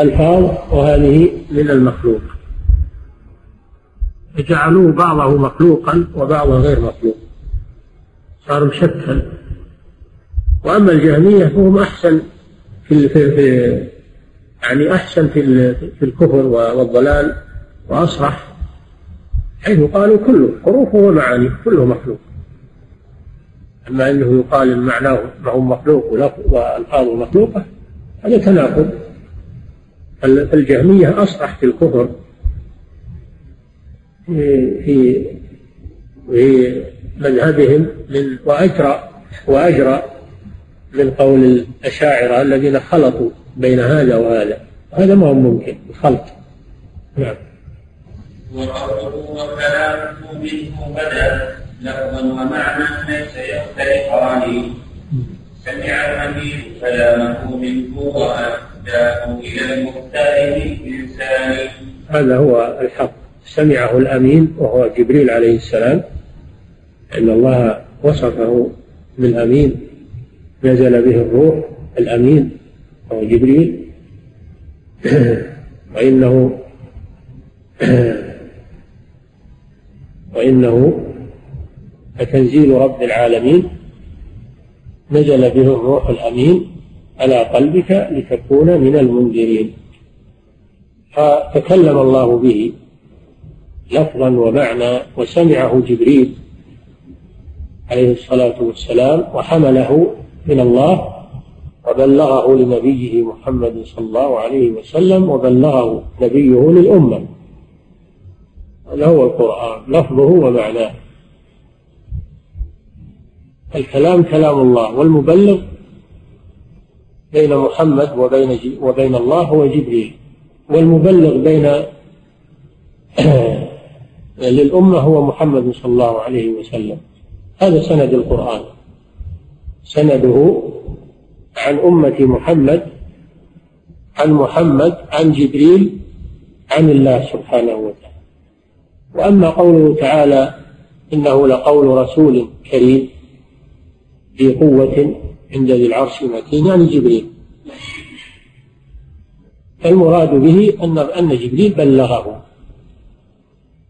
ألفاظ وهذه من المخلوق. فجعلوه بعضه مخلوقا وبعضه غير مخلوق. صار مشكل وأما الجهمية فهم أحسن في, في, يعني أحسن في, في الكفر والضلال وأصرح حيث قالوا كله حروفه ومعانيه كله مخلوق. أما أنه يقال معناه معه مخلوق وألفاظه مخلوقة هذا تناقض. الجهمية أصرح في الكفر. في في مذهبهم من وأجرى وأجرى من قول الأشاعرة الذين خلطوا بين هذا وهذا. هذا ما هو ممكن الخلط. نعم. وقوله وكلامه منه بدا لفظا ومعنى ليس يختلفان سمع الأمير كلامه منه هذا هو الحق. سمعه الأمين وهو جبريل عليه السلام. إن الله وصفه بالامين نزل به الروح الأمين وهو جبريل. وإنه وإنه لتنزيل رب العالمين. نزل به الروح الأمين على قلبك لتكون من المنذرين. فتكلم الله به لفظا ومعنى وسمعه جبريل عليه الصلاة والسلام وحمله من الله وبلغه لنبيه محمد صلى الله عليه وسلم وبلغه نبيه للأمة. هذا هو القرآن لفظه ومعناه. الكلام كلام الله والمبلغ بين محمد وبين وبين الله هو جبريل. والمبلغ بين للأمة هو محمد صلى الله عليه وسلم. هذا سند القرآن. سنده عن أمة محمد عن محمد عن جبريل عن الله سبحانه وتعالى. وأما قوله تعالى إنه لقول رسول كريم ذي قوة عند ذي العرش مكين يعني جبريل فالمراد به أن أن جبريل بلغه.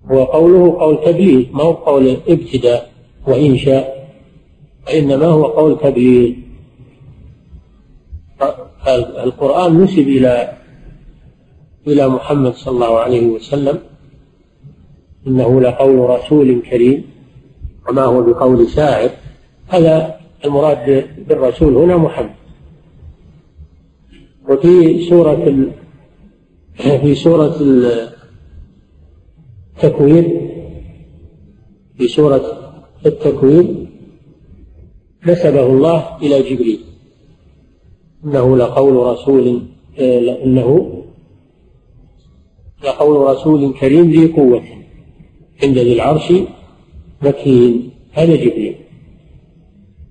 هو قوله قول تبليغ ما هو قول ابتداء وإنشاء وإنما هو قول تبليغ. القرآن نسب إلى إلى محمد صلى الله عليه وسلم. إنه لقول رسول كريم وما هو بقول شاعر هذا المراد بالرسول هنا محمد. وفي سورة ال... في سورة التكوير في سورة التكوير نسبه الله إلى جبريل. إنه لقول رسول إنه لقول رسول كريم ذي قوة عند ذي العرش مكين. هذا جبريل.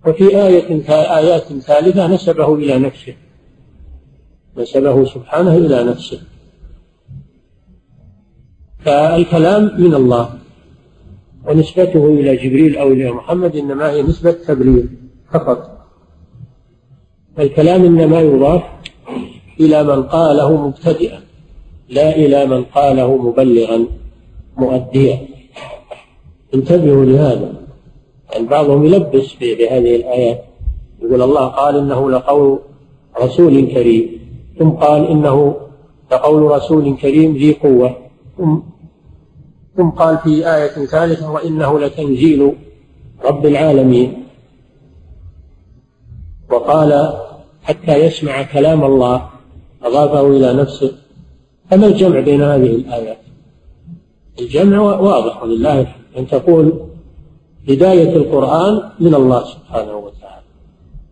وفي آية آيات ثالثة نسبه إلى نفسه. نسبه سبحانه إلى نفسه. فالكلام من الله ونسبته إلى جبريل أو إلى محمد إنما هي نسبة تبليغ فقط. الكلام إنما يضاف إلى من قاله مبتدئا لا إلى من قاله مبلغا مؤديا. انتبهوا لهذا. بعضهم يلبس بهذه الآيات. يقول الله قال إنه لقول رسول كريم ثم قال إنه لقول رسول كريم ذي قوة. ثم قال في آية ثالثة وإنه لتنزيل رب العالمين. وقال حتى يسمع كلام الله أضافه إلى نفسه. فما الجمع بين هذه الآيات؟ الجمع واضح ولله أن تقول هداية القرآن من الله سبحانه وتعالى.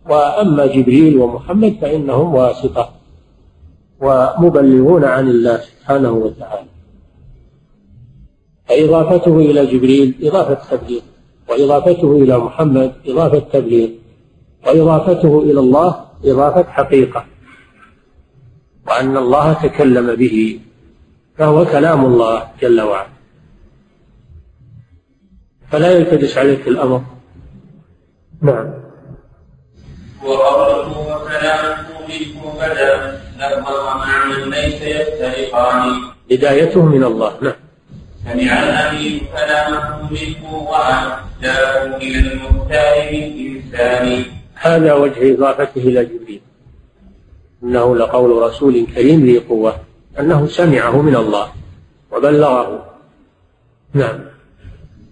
وأما جبريل ومحمد فإنهم واسطة ومبلغون عن الله سبحانه وتعالى. فإضافته إلى جبريل إضافة تبليغ وإضافته إلى محمد إضافة تبليغ وإضافته إلى الله إضافة حقيقة. وأن الله تكلم به فهو كلام الله جل وعلا. فلا يلتبس عليك الأمر. نعم. وقوله وكلامه منه بدا لفظا ومعنى ليس يفترقان بدايته من الله. نعم. سمع الأمين كلامه منه وأهداه إلى المختار من إنسان هذا وجه إضافته إلى جبريل. إنه لقول رسول كريم ذي قوة أنه سمعه من الله وبلغه. نعم.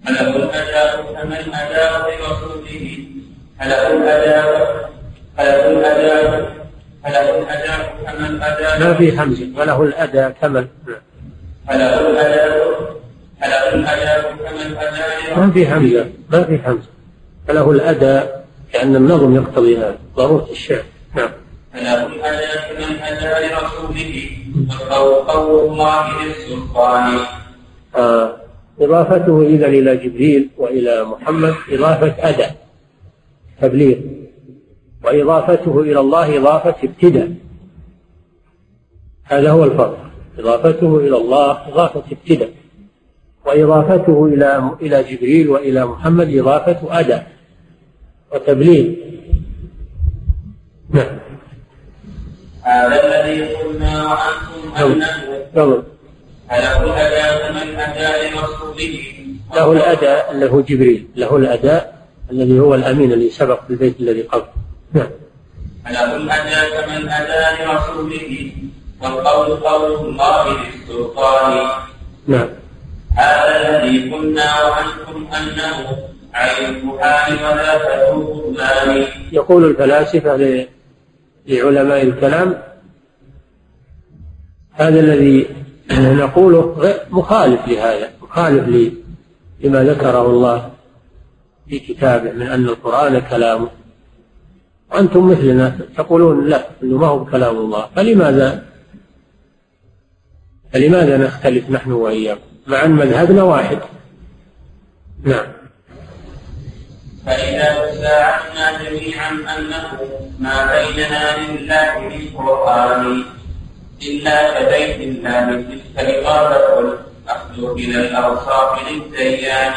فله الأداء كمن أداه لرسوله فله الأداء فله الأداء فله الأداء كمن أداه ما في حمزة فله الأداء كمن. نعم فله الأداء فله الأداء كمن أداه ما في حمزة ما في حمزة فله الأداء كأن النظم يقتضي هذا. ضرورة الشعر نعم. فله الأداء كمن أدى لرسوله والقول قول الله للسلطان آه. إضافته إذا إلى جبريل وإلى محمد إضافة أداء تبليغ. وإضافته إلى الله إضافة ابتداء. هذا هو الفرق. إضافته إلى الله إضافة ابتداء. وإضافته إلى إلى جبريل وإلى محمد إضافة أداء وتبليغ. نعم. هذا الذي قلنا وأنتم أنه تفضل. فله من له الأداء اللي هو جبريل. له الأداء الذي هو الأمين اللي سبق في البيت الذي قبل. نعم. فله الأداء من أدى لرسوله والقول قول الله للسلطان نعم. هذا الذي قلنا وأنتم أنه عين ولا يقول الفلاسفة لعلماء الكلام هذا الذي نقوله مخالف لهذا مخالف لما ذكره الله في كتابه من أن القرآن كلامه وأنتم مثلنا تقولون لا أنه ما هو كلام الله. فلماذا؟ فلماذا نختلف نحن وإياكم؟ مع أن مذهبنا واحد. نعم. فإذا تساعدنا جميعا أنه ما بيننا لله من قرآن. إلا كبيت الله تلك الإغاثة والأخذ إلى الأوصاف للديان.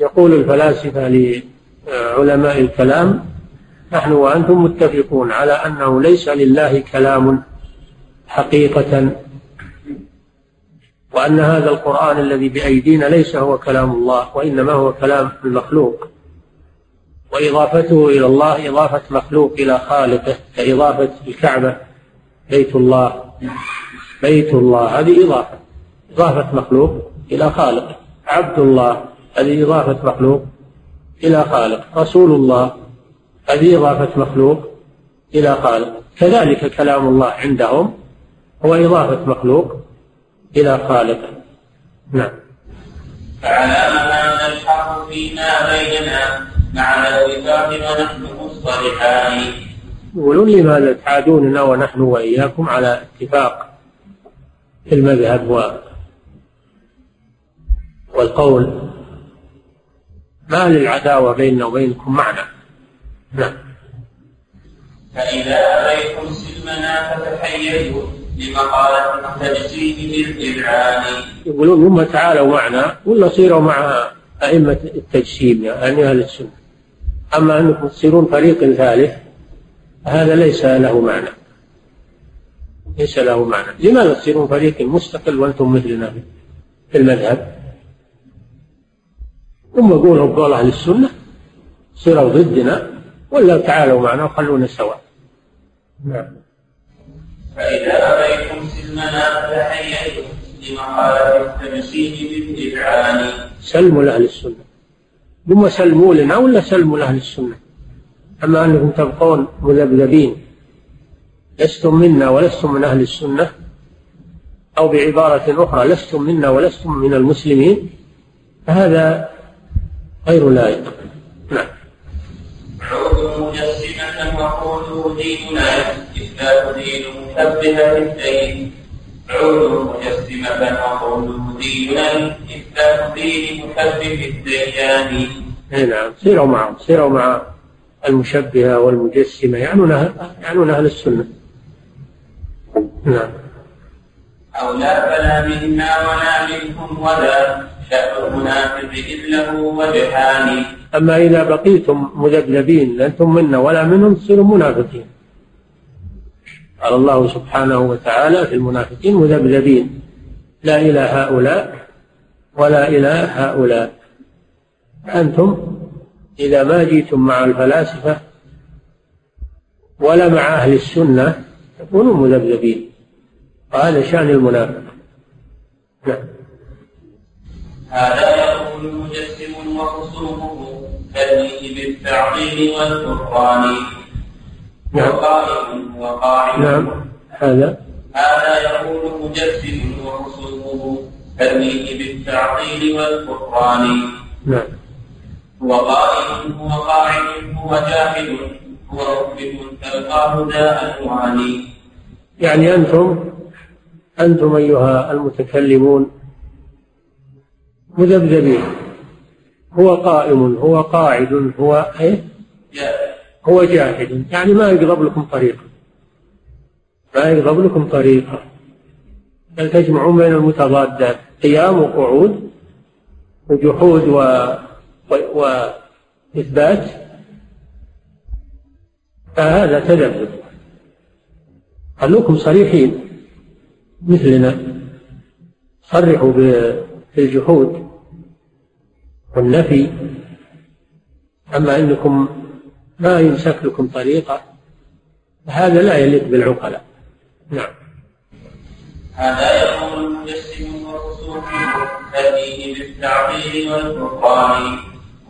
يقول الفلاسفة لعلماء الكلام نحن وأنتم متفقون على أنه ليس لله كلام حقيقة وأن هذا القرآن الذي بأيدينا ليس هو كلام الله وإنما هو كلام المخلوق. وإضافته إلى الله إضافة مخلوق إلى خالقه كإضافة الكعبة بيت الله بيت الله هذه إضافة. إضافة مخلوق إلى خالق. عبد الله هذه إضافة مخلوق إلى خالق. رسول الله هذه إضافة مخلوق إلى خالق. كذلك كلام الله عندهم هو إضافة مخلوق إلى خالق. نعم. فعلى هذا الحق فيما بيننا مع الوفاق ونحن مصطلحان. يقولون لماذا تعادوننا ونحن وإياكم على اتفاق في المذهب و والقول ما للعداوة بيننا وبينكم معنى؟ نعم. فإذا أبيتم سلمنا فتحيزوا لمقالة التجسيد بالإذعان يقولون هم تعالوا معنا ولا صيروا مع أئمة التجسيم يعني أهل السنة. أما أنكم تصيرون فريق ثالث هذا ليس له معنى. ليس له معنى. لماذا تصيرون فريق مستقل وأنتم مثلنا في المذهب؟ هم يقولوا بقول أهل السنة صيروا ضدنا ولا تعالوا معنا وخلونا سواء نعم. فإذا أبيتم سلمنا فتحيزوا لمقالة التجسيد بالإذعان سلموا لأهل السنة. هم سلموا لنا ولا سلموا لأهل السنة؟ أما أنكم تبقون مذبذبين لستم منا ولستم من أهل السنة أو بعبارة أخرى لستم منا ولستم من المسلمين فهذا غير لائق. نعم. عودوا مجسمة وقولوا ديننا إثبات دين مشبهة الدين عودوا مجسمة وقولوا ديننا إثبات دين مشبه الديان نعم سيروا معهم سيروا مع المشبهة والمجسمة يعنون أهل- يعنون أهل السنة. نعم. أو لا فلا منا ولا منكم ولا شأن المنافق إذ له وجهان. أما إذا بقيتم مذبذبين لأنتم منا ولا منهم تصيروا منافقين. قال الله سبحانه وتعالى في المنافقين مذبذبين. لا إلى هؤلاء ولا إلى هؤلاء. أنتم إذا ما جيتم مع الفلاسفة ولا مع أهل السنة تكونوا مذبذبين. وهذا شأن المنافق. نعم. هذا يقول مجسم وخصومه كالمئ بالتعظيم والكفران نعم. وقائم وقاعد. نعم. هذا. هذا يقول مجسم وخصومه كالمئ بالتعطيل والكفران نعم. هو قائم هو قاعد هو جاهد هو مثبت تلقاه ذا ألوان يعني أنتم أنتم أيها المتكلمون مذبذبين. هو قائم هو قاعد هو إيه؟ هو جاهد. يعني ما يقرب لكم طريقا ما يقرب لكم طريقا بل تجمعون بين المتضادات؟ قيام وقعود وجحود و... وإثبات. فهذا تذبذب خلوكم صريحين. مثلنا. صرحوا بالجحود والنفي. أما أنكم ما يمسك لكم طريقة هذا لا يليق بالعقلاء. نعم. هذا يقول المجسم والرسول تأتيه بالتعطيل والكفران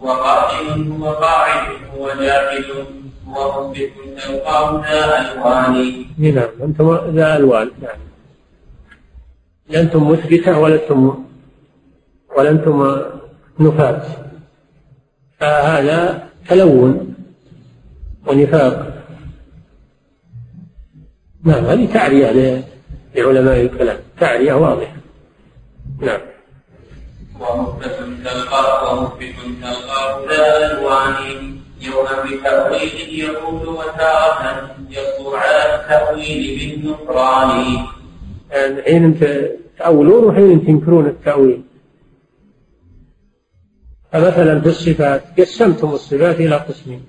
هو قائم هو قاعد هو جاحد هو ذا ألوان. نعم أنتم ذا ألوان نعم. لأنتم مثبتة ولستم ولأنتم نفاة فهذا تلون ونفاق. نعم هذه تعرية لعلماء الكلام تعرية واضحة. نعم. ومثبت تلقاه ومثبت تلقاه ذا ألوان يوم بتأويل يقول وتارة يصدر على التأويل بالنكران يعني حين تأولون وحين تنكرون التأويل. فمثلا في الصفات قسمتم الصفات إلى قسمين.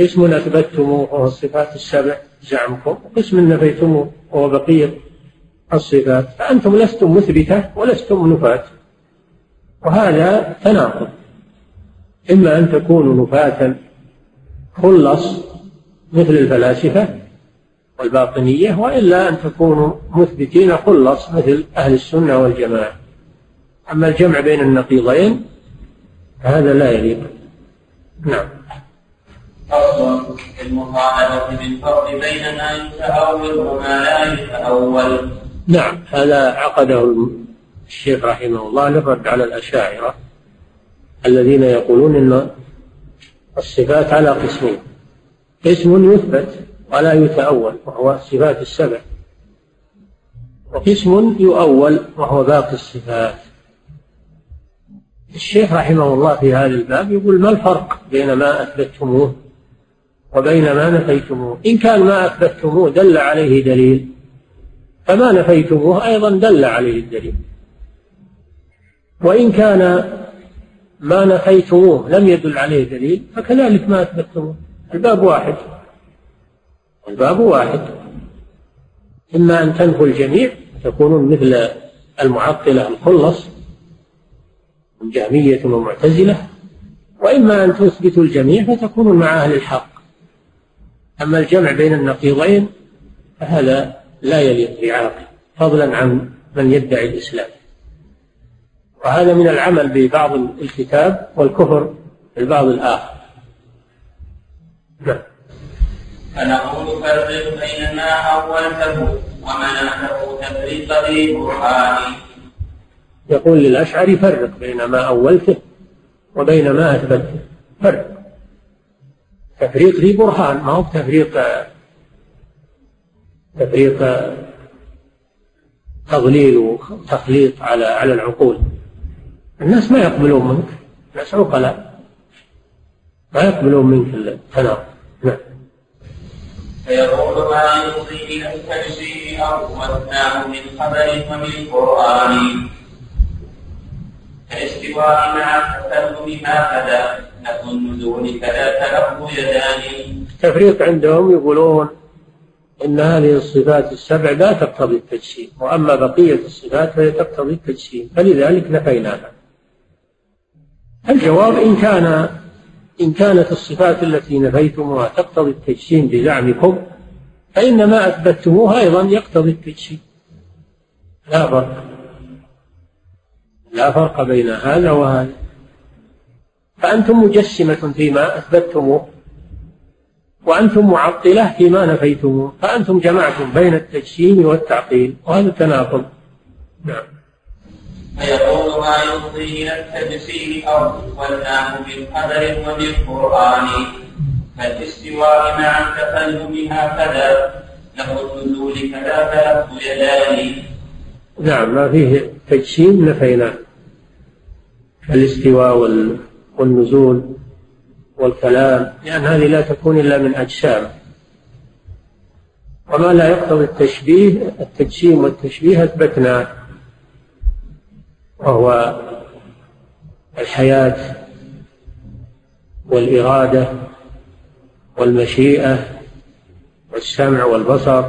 قسم أثبتموه وهو الصفات السبع زعمكم. وقسم نفيتموه وهو بقية الصفات. فأنتم لستم مثبتة ولستم نفاة. وهذا تناقض. إما أن تكونوا نفاة خلص مثل الفلاسفة والباطنية وإلا أن تكونوا مثبتين خلص مثل أهل السنة والجماعة. أما الجمع بين النقيضين هذا لا يليق. نعم. فصل المخالفة بالفرق بين ما يتأول وما لا يتأول نعم هذا عقده الشيخ رحمه الله للرد على الأشاعرة الذين يقولون أن الصفات على قسمين. قسم يثبت ولا يتأول وهو الصفات السبع. وقسم يؤول وهو باقي الصفات. الشيخ رحمه الله في هذا الباب يقول ما الفرق بين ما أثبتتموه وبين ما نفيتموه؟ إن كان ما أثبتتموه دل عليه دليل فما نفيتموه أيضا دل عليه الدليل. وإن كان ما نفيتموه لم يدل عليه دليل فكذلك ما أثبتتموه. الباب واحد. الباب واحد. إما أن تنفوا الجميع تكونون مثل المعطلة الخلص جهمية ومعتزلة وإما أن تثبتوا الجميع فتكونوا مع أهل الحق. أما الجمع بين النقيضين فهذا لا يليق بعاقل فضلا عن من يدعي الإسلام. وهذا من العمل ببعض الكتاب والكفر بالبعض الآخر. نعم. فنقول فرق بين ما أولته ومنعته تفريق ذي برهان يقول للأشعري فرق بين ما أولته وبين ما أثبته فرق. تفريق ذي برهان ما هو تفريق تفريق تضليل وتخليط على على العقول. الناس ما يقبلون منك. الناس عقلاء. ما يقبلون منك التناقض نعم. فيقول ما يفضي إلى التجسيم أولناه من خبر ومن قرآن. كالاستواء مع التكلم هكذا نفي النزول كذا تلف يدان التفريق عندهم يقولون إن هذه الصفات السبع لا تقتضي التجسيم وأما بقية الصفات فهي تقتضي التجسيم فلذلك نفيناها. الجواب إن كان إن كانت الصفات التي نفيتموها تقتضي التجسيم بزعمكم فإن ما أثبتموه أيضا يقتضي التجسيم. لا فرق. لا فرق بين هذا وهذا. فأنتم مجسمة فيما أثبتموه وأنتم معطلة فيما نفيتموه فأنتم جمعتم بين التجسيم والتعطيل وهذا تناقض. نعم. فيقول ما يفضي إلى التجسيم أو والناه بالقدر وبالقرآن. فالاستواء مع التكلم هكذا له النزول كذا فله يدان نعم ما فيه تجسيم نفيناه. الاستواء والنزول والكلام لأن هذه لا تكون إلا من أجسام. وما لا يقتضي التشبيه التجسيم والتشبيه أثبتناه. وهو الحياة والإرادة والمشيئة والسمع والبصر.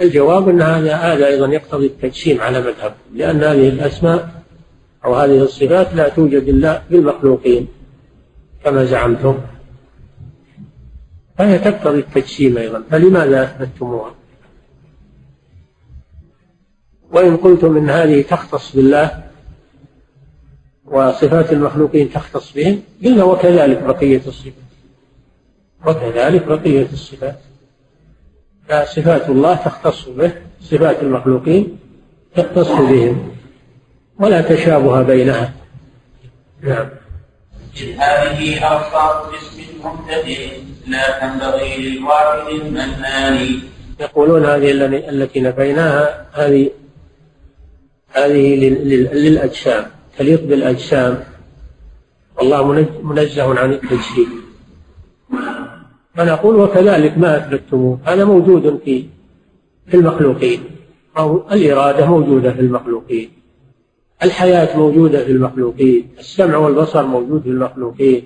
الجواب أن هذا هذا أيضا يقتضي التجسيم على مذهب لأن هذه الأسماء أو هذه الصفات لا توجد إلا بالمخلوقين كما زعمتم. فهي تقتضي التجسيم أيضا. فلماذا أثبتموها وإن قلتم إن هذه تختص بالله وصفات المخلوقين تختص بهم قلنا وكذلك بقية الصفات. وكذلك بقية الصفات. فصفات الله تختص به صفات المخلوقين تختص بهم. ولا تشابه بينها. نعم. هذه أوصاف جسم مبتدئ لا تنبغي للواحد المنان. يقولون هذه التي نفيناها هذه هذه للأجسام. تليق بالأجسام. والله منزه عن التجسيد. فنقول وكذلك ما أثبتموه هذا موجود في في المخلوقين. أو الإرادة موجودة في المخلوقين. الحياة موجودة في المخلوقين. السمع والبصر موجود في المخلوقين.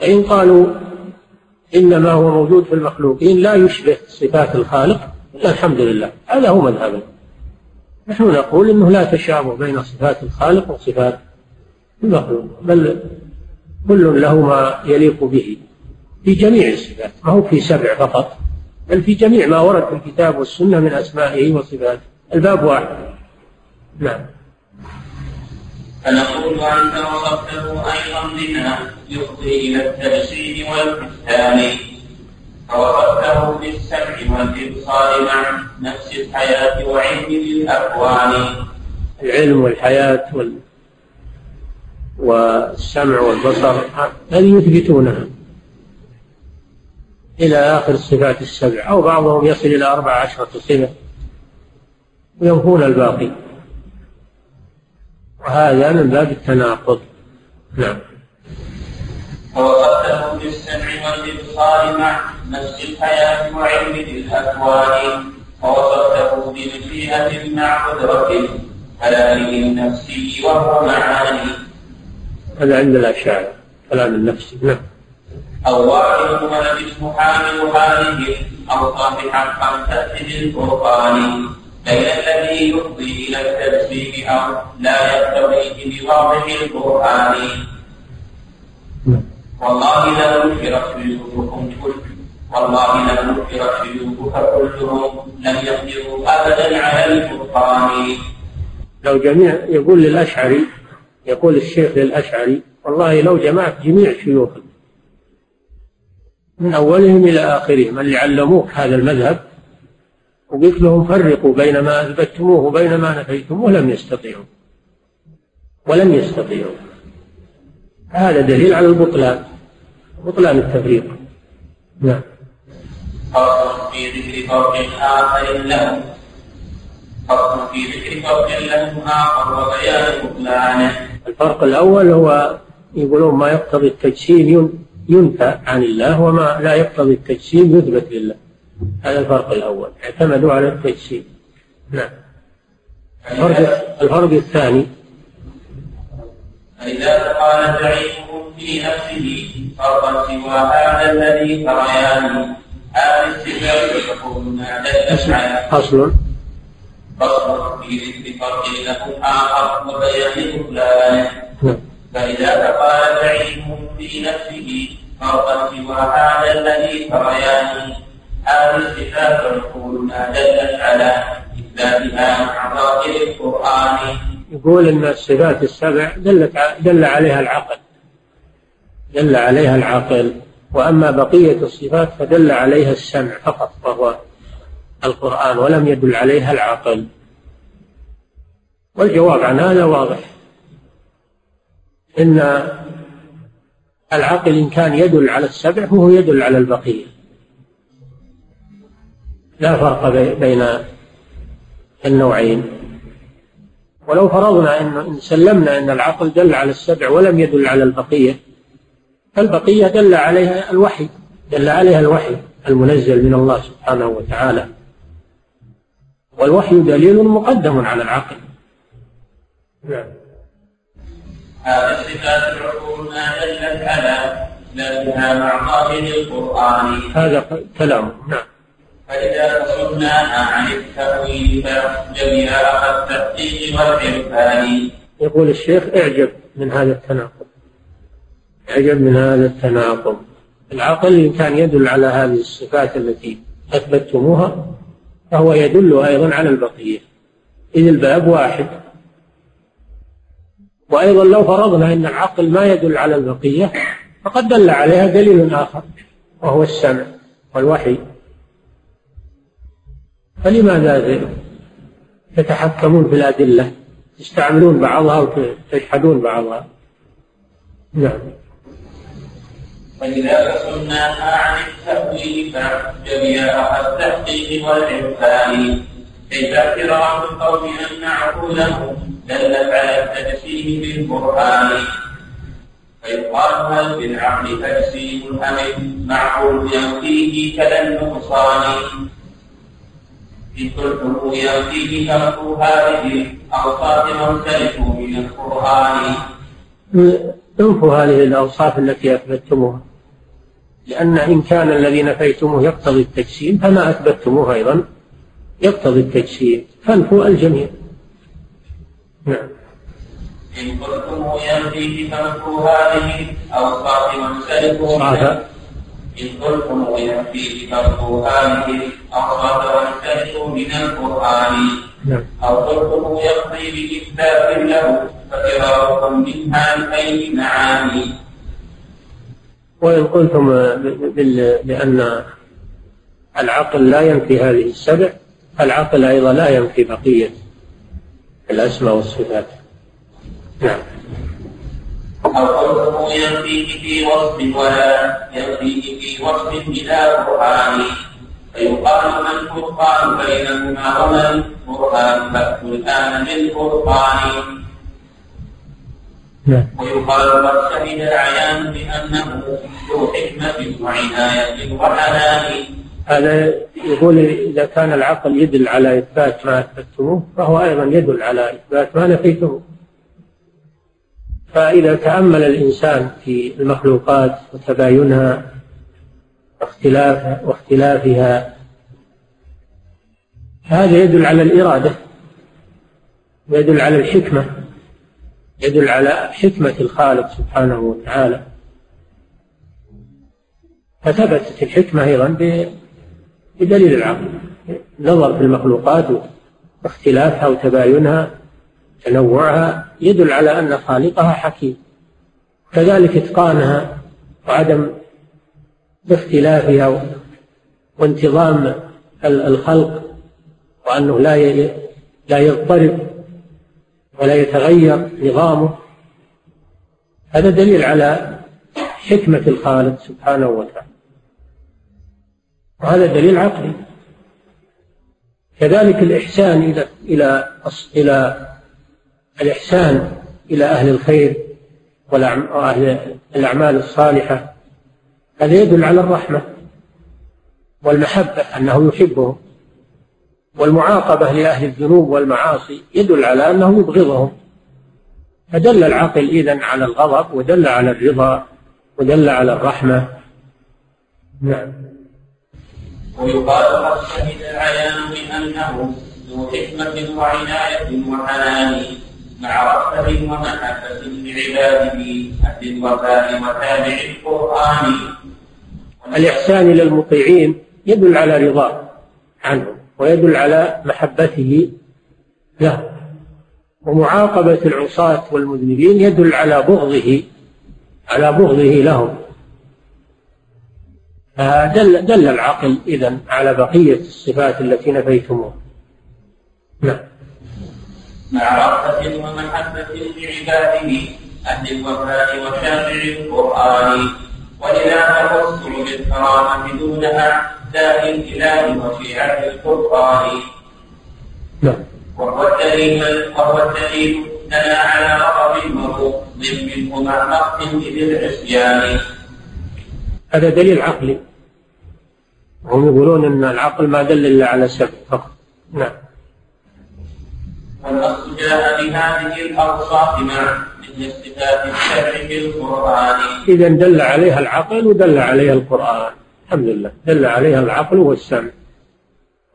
فإن قالوا إنما هو موجود في المخلوقين لا يشبه صفات الخالق. الحمد لله. هذا هو مذهبنا. نحن نقول إنه لا تشابه بين صفات الخالق وصفات المخلوق بل كل له ما يليق به في جميع الصفات ما هو في سبع فقط بل في جميع ما ورد في الكتاب والسنة من أسمائه وصفاته. الباب واحد. نعم. فنقول أنت وصفته أيضا بما يفضي إلى التجسيد والكتان فوصفته بالسمع والإبصار مع نفس الحياة وعلم الأكوان العلم والحياة وال... والسمع والبصر هذه يثبتونها. إلى آخر الصفات السبع أو بعضهم يصل إلى أربع عشرة صفة وينفون الباقي. وهذا من باب التناقض. نعم. ووصفته بالسمع والإبصار مع نفس الحياة وعلم الأكوان ووصفته بمشيئة مع قدرة كلامه النفسي وهو معاني. هذا عند الأشاعرة كلام النفسي نعم. أو واحد ولد اسم حامل هذه الأوصاف حقا تأتي بالفرقان. بين الذي يفضي إلى التجسيم أو لا يقتضيه بواضح القرآن. والله لو نكرت شيوخكم كل والله لو نكرت شيوخك كلهم لم يقدروا أبدا على الفرقان. لو جميع يقول للأشعري يقول الشيخ للأشعري والله لو جمعت جميع شيوخك من أولهم إلى آخرهم اللي علموك هذا المذهب وقلت لهم فرقوا بين ما أثبتموه وبين ما نفيتموه لم يستطيعوا. ولم يستطيعوا. هذا دليل على البطلان بطلان التفريق. نعم. فصل في ذكر فرق آخر له. فصل في ذكر فرق له آخر وبيان بطلانه. الفرق الأول هو يقولون ما يقتضي التجسيم ينفى عن الله وما لا يقتضي التجسيم يثبت لله. هذا الفرق الأول. اعتمدوا على التجسيم. نعم. الفرق, الفرق الثاني. فإذا قال زعيمهم في نفسه فرقا سوى هذا الذي تريان فصل فصل في فرق له آخر وبيان نعم فإذا تقال بعيد في نفسه فرقا سوى هذا الذي فريان هذه الصفات يقول ما دلت على إثباتها مع ظاهر القرآن يقول إن الصفات السبع دلت دل عليها العقل. دل عليها العقل. وأما بقية الصفات فدل عليها السمع فقط وهو القرآن ولم يدل عليها العقل. والجواب عن هذا واضح. إن العقل إن كان يدل على السبع فهو يدل على البقية. لا فرق بي- بين النوعين. ولو فرضنا إن سلمنا إن العقل دل على السبع ولم يدل على البقية فالبقيه دل عليها الوحي دل عليها الوحي المنزل من الله سبحانه وتعالى. والوحي دليل مقدم على العقل. نعم. هذه الصفات العقول ما دلت على إثباتها مع ظاهر القرآن هذا كلامه نعم. فإذا صرناها عن التأويل فجميع التحقيق والعرفان يقول الشيخ اعجب من هذا التناقض. اعجب من هذا التناقض. العقل إن كان يدل على هذه الصفات التي أثبتتموها فهو يدل أيضا على البقية. إذ الباب واحد. وأيضا لو فرضنا أن العقل ما يدل على البقية فقد دل عليها دليل آخر وهو السمع والوحي. فلماذا تتحكمون في الأدلة؟ تستعملون بعضها وتجحدون بعضها؟ نعم. فإذا فصلناها عن التأويل فجميع التحقيق والعرفان. كيف اعتراف القوم أن عقوله دلت على التجسيم بالقرآن. فيقال هل بالعقل تجسيم أم المعقول ينفيه كذا النقصان. إن قلتم ينفيه ترك هذه الأوصاف مرسلة من القرآن. انفوا هذه الأوصاف التي أثبتموها لأن إن كان الذي نفيتموه يقتضي التجسيم فما أثبتموه أيضا يقتضي التجسيم. فانفوا الجميع. نعم. إن قلتم ينفيه ترك هذه الأوصاف مرسلة صعب إن قلتم ينفيه ترك هذه الأوصاف مرسلة من القرآن. نعم. أو قلتم يقضي بإثبات له ففراركم منها لأي معاني وإن قلتم بأن العقل لا ينفي هذه السبع العقل أيضا لا ينفي بقية الأسماء والصفات. نعم. أو قلتم ينفيه في وصف ولا ينفيه في وصف بلا برهان فيقال ما الفرقان بينهما وما البرهان فأتوا الآن بالفرقان ويقال قد شهد الأعيان بأنه ذو حكمة وعناية وحنان هذا يقول إذا كان العقل يدل على إثبات ما أثبتموه فهو أيضا يدل على إثبات ما نفيتموه. فإذا تأمل الإنسان في المخلوقات وتباينها واختلاف واختلافها هذا يدل على الإرادة ويدل على الحكمة. يدل على حكمة الخالق سبحانه وتعالى. فثبتت الحكمة أيضا بدليل العقل. نظر في المخلوقات واختلافها وتباينها تنوعها يدل على أن خالقها حكيم. كذلك إتقانها وعدم اختلافها وانتظام ال- الخلق وأنه لا لا يضطرب ولا يتغير نظامه. هذا دليل على حكمة الخالق سبحانه وتعالى. وهذا دليل عقلي. كذلك الإحسان إلى إلى إلى الإحسان إلى أهل الخير وأهل الأعمال الصالحة هذا يدل على الرحمة والمحبة أنه يحبهم والمعاقبة لأهل الذنوب والمعاصي يدل على أنه يبغضهم. فدل العقل إذن على الغضب ودل على الرضا ودل على الرحمة. نعم. ويقال قد شهد العيان بأنه ذو حكمة وعناية وحنان مع رحمة ومحبة لعباده أهل الوفاء وتابع القرآن. الإحسان إلى المطيعين يدل على رضاه عنهم. ويدل على محبته له. ومعاقبة العصاة والمذنبين يدل على بغضه على بغضه لهم. فدل دل العقل إذا على بقية الصفات التي نفيتموها. نعم. مع رأفة ومحبة لعباده أهل الوفاء وشافع القرآن ولذا تخص بالكرامة دون أعداء الإله وشيعة القرآن. نعم. وهو الدليل وهو الدليل لنا على غضب وبغض منه مع مقت إذ العصيان هذا دليل عقلي. هم يقولون إن العقل ما دل إلا على سبب فقط. نعم. والنص جاء بهذه الأوصاف مع الشرع القران إذا دل عليها العقل ودل عليها القرآن. الحمد لله. دل عليها العقل والسمع.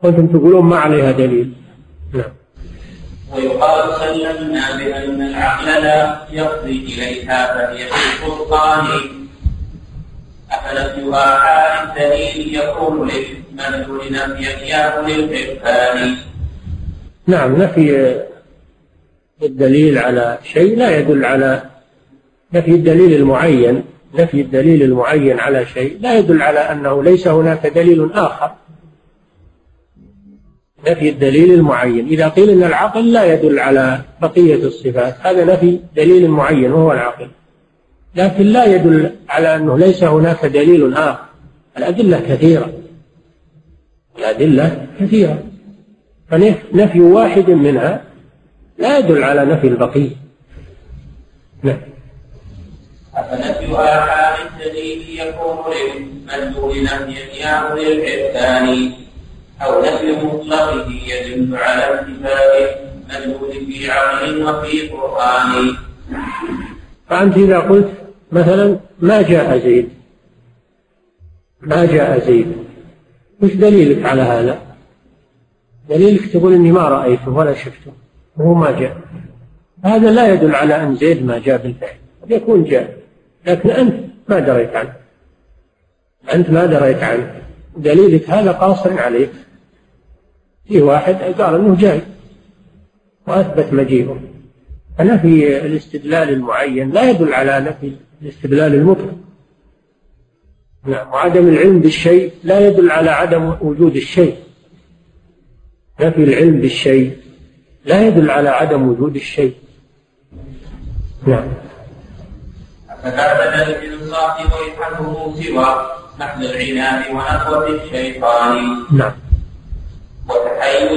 وأنتم تقولون ما عليها دليل. نعم. ويقال سلمنا بأن العقل لا يفضي إليها فهي في القرآن. أفنفيها حال الدليل يكون للمدلول نفيا يا للعرفان نعم نفي الدليل على شيء لا يدل على نفي الدليل المعين نفي الدليل المعين على شيء لا يدل على أنه ليس هناك دليل آخر. نفي الدليل المعين. إذا قيل أن العقل لا يدل على بقية الصفات هذا نفي دليل معين وهو العقل. لكن لا يدل على أنه ليس هناك دليل آخر. الأدلة كثيرة. الأدلة كثيرة. فنفي واحد منها لا يدل على نفي البقية نعم. أفنفيها حال الدليل يكون للمدلول نفيا يا أولي الإحسان أو نفي مطلقه يدل على اتفاق المدلول في عقل وفي قرآن. فأنت إذا قلت مثلا ما جاء زيد؟ ما جاء زيد. وش دليلك على هذا؟ دليلك تقول إني ما رأيته ولا شفته. وهو ما جاء. هذا لا يدل على أن زيد ما جاء بالفعل. قد يكون جاء. لكن أنت ما دريت عنه. أنت ما دريت عنه. دليلك هذا قاصر عليك. في واحد قال إنه جاي. وأثبت مجيئه. فنفي الاستدلال المعين لا يدل على نفي الاستدلال المطلق. نعم وعدم العلم بالشيء لا يدل على عدم وجود الشيء. نفي العلم بالشيء لا يدل على عدم وجود الشيء. نعم. فتعبد الإنصاف ويحكم سوى محض العناد ونخوة الشيطان. نعم. وتحيز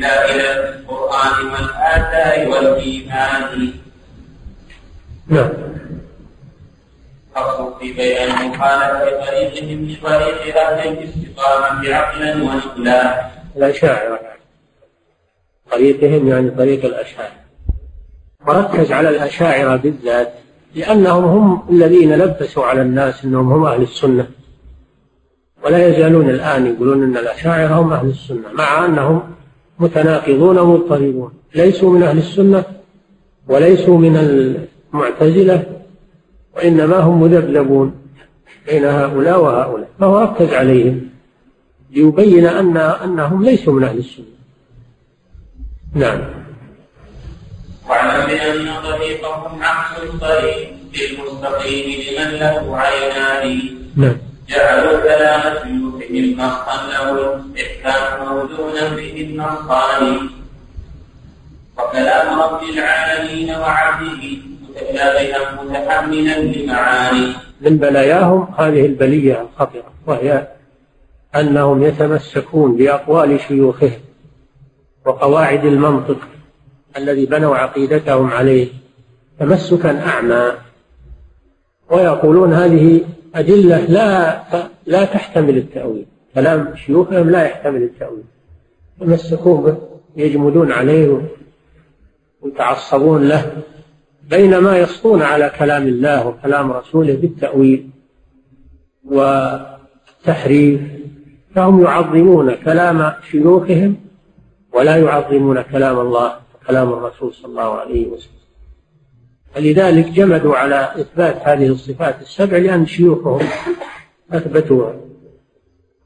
لا إلى القرآن والآثار والإيمان. نعم. فصل في بيان مخالفة طريقهم لطريق أهل الاستقامة عقلا ونقلا. الأشاعرة طريقهم يعني طريق الأشاعرة وركز على الأشاعرة بالذات لأنهم هم الذين لبسوا على الناس أنهم هم أهل السنة. ولا يزالون الآن يقولون أن الأشاعرة هم أهل السنة مع أنهم متناقضون مضطربون ليسوا من أهل السنة وليسوا من المعتزلة وإنما هم مذبذبون بين هؤلاء وهؤلاء. فهو ركز عليهم ليبين أن أنهم ليسوا من أهل السنة. نعم. واعلم بأن طريقهم عكس الطريق المستقيم لمن له عينان نعم. جعلوا كلام شيوخهم نصا له الإحكام موزونا به النصان وكلام رب العالمين وعبده متشابها متحملا لمعاني من بلاياهم هذه البلية الخطرة وهي أنهم يتمسكون بأقوال شيوخهم. وقواعد المنطق الذي بنوا عقيدتهم عليه تمسكا أعمى. ويقولون هذه أدلة لا لا تحتمل التأويل. كلام شيوخهم لا يحتمل التأويل. يتمسكون به يجمدون عليه ويتعصبون له. بينما يسطون على كلام الله وكلام رسوله بالتأويل والتحريف فهم يعظمون كلام شيوخهم ولا يعظمون كلام الله وكلام الرسول صلى الله عليه وسلم. فلذلك جمدوا على إثبات هذه الصفات السبع لأن شيوخهم أثبتوها.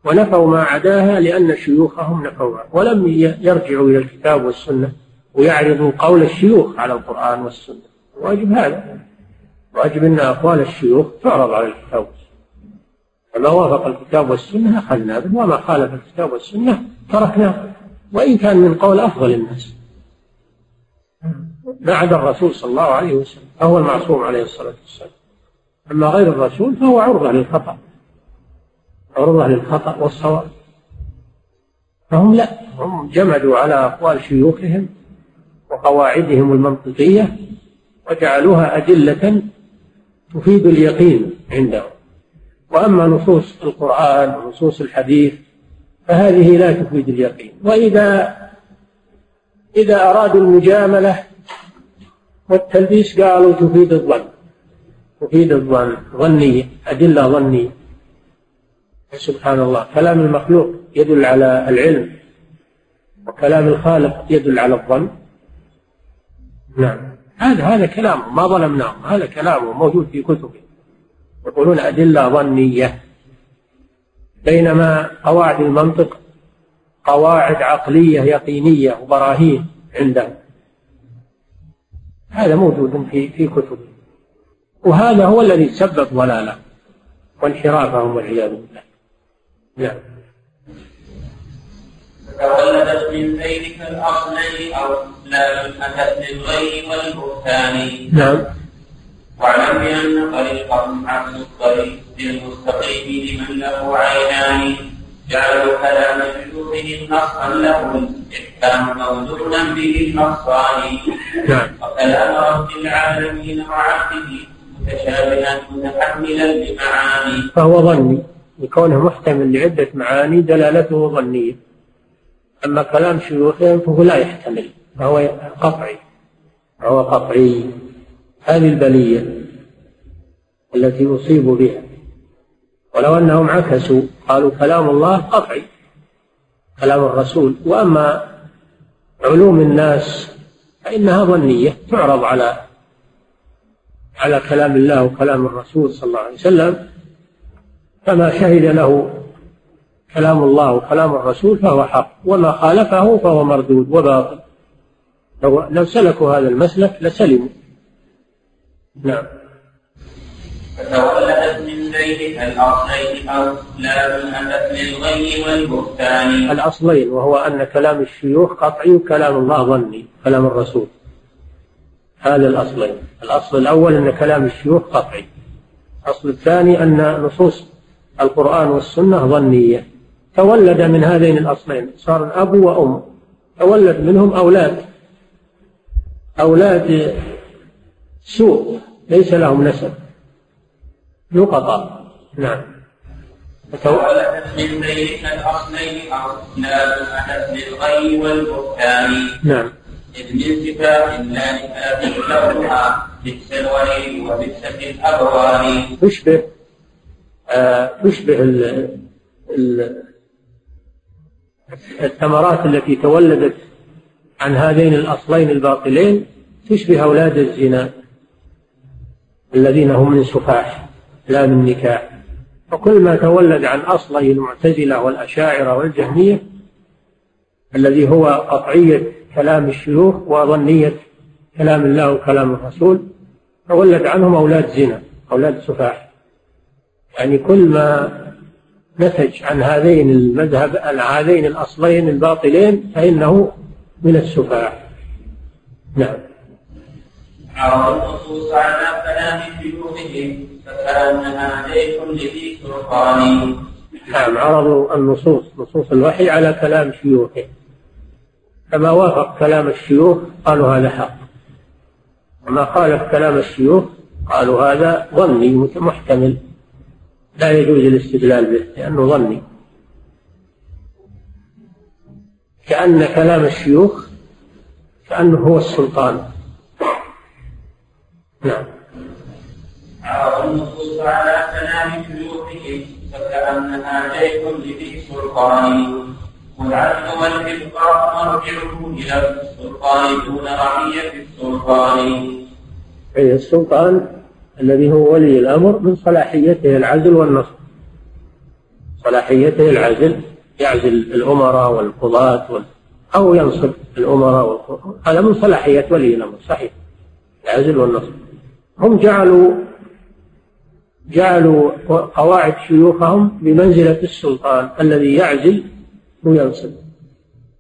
ونفوا ما عداها لأن شيوخهم نفوها. ولم يرجعوا إلى الكتاب والسنة ويعرضوا قول الشيوخ على القرآن والسنة. واجب هذا. واجب أن أقوال الشيوخ تعرض على الكتاب والسنة. فما وافق الكتاب والسنة أخذنا به وما خالف الكتاب والسنة تركناه وإن كان من قول أفضل الناس. ما عدا الرسول صلى الله عليه وسلم فهو المعصوم عليه الصلاة والسلام. أما غير الرسول فهو عرضة للخطأ عرضة للخطأ والصواب. فهم لا هم جمدوا على أقوال شيوخهم وقواعدهم المنطقية وجعلوها أدلة تفيد اليقين عندهم. وأما نصوص القرآن ونصوص الحديث فهذه لا تفيد اليقين. وإذا إذا أرادوا المجاملة والتلبيس قالوا تفيد الظن. تفيد الظن. ظنية أدلة ظنية سبحان الله. كلام المخلوق يدل على العلم. وكلام الخالق يدل على الظن. نعم. هذا هذا كلامه ما ظلمناهم هذا كلامه موجود في كتبه. يقولون أدلة ظنية. بينما قواعد المنطق قواعد عقلية يقينية وبراهين عندهم هذا موجود في في كتبه. وهذا هو الذي سبب ضلاله وانحرافهم والعياذ بالله. نعم. فتولدت من ذلك الأصلين أو لا أتت للغي والبهتان. نعم. واعلم بان طريقهم عكس الطريق للمستقيم لمن له عينان. جعلوا كلام شيوخهم نصا له الاحكام موزونا به النصان. وكلام رب العالمين وعبده متشابها متحملا لمعاني. فهو ظني. لكونه محتمل لعدة معاني دلالته ظنية. أما كلام شيوخهم فهو لا يحتمل. فهو قطعي. فهو قطعي. هذه البلية التي أصيب بها. ولو أنهم عكسوا قالوا كلام الله قطعي كلام الرسول. وأما علوم الناس فإنها ظنية تعرض على على كلام الله وكلام الرسول صلى الله عليه وسلم. فما شهد له كلام الله وكلام الرسول فهو حق وما خالفه فهو مردود وباطل. لو سلكوا هذا المسلك لسلموا. نعم. فتولدت من ذيلك الأصلين اصلاب أتت للغي والبهتان. الأصلين وهو أن كلام الشيوخ قطعي وكلام الله ظني كلام الرسول. هذا الأصلين. الأصل الأول أن كلام الشيوخ قطعي. الأصل الثاني أن نصوص القرآن والسنة ظنية. تولد من هذين الأصلين. صار أب وأم. تولد منهم أولاد. أولاد سوء ليس لهم نسب. نقطة نعم. فتولدت من ذيلك الاصلين اصلاب اتت للغي والبهتان نعم. إذ من صفات لا نفاذ لونها بئس الوليد وبئست الأبوان تشبه آه تشبه ال ال الثمرات التي تولدت عن هذين الأصلين الباطلين تشبه أولاد الزنا. الذين هم من سفاح لا من نكاح. فكل ما تولد عن أصلي المعتزلة والأشاعرة والجهمية الذي هو قطعية كلام الشيوخ وظنية كلام الله وكلام الرسول تولد عنهم أولاد زنا أولاد سفاح. يعني كل ما نتج عن هذين المذهب عن هذين الأصلين الباطلين فإنه من السفاح. نعم. عرض النصوص على كلام شيوخهم فكأنها زيت لذي سلطان. نعم عرضوا النصوص نصوص الوحي على كلام شيوخه. فما وافق كلام الشيوخ قالوا هذا حق. وما خالف كلام الشيوخ قالوا هذا ظني محتمل لا يجوز الاستدلال به لأنه ظني. كأن كلام الشيوخ كأنه هو السلطان. نعم. عرض النصوص على كلام شيوخهم فكأنها شيء لذي سلطان. والعدل والإبقاء مرجعه إلى السلطان دون رعية السلطان. أي السلطان الذي هو ولي الأمر من صلاحيته العزل والنصر. صلاحيته العزل يعزل الأمراء والقضاة وال... أو ينصب الأمراء والقضاة. هذا من صلاحية ولي الأمر صحيح. العزل والنصب هم جعلوا جعلوا قواعد شيوخهم بمنزلة السلطان الذي يعزل وينصب.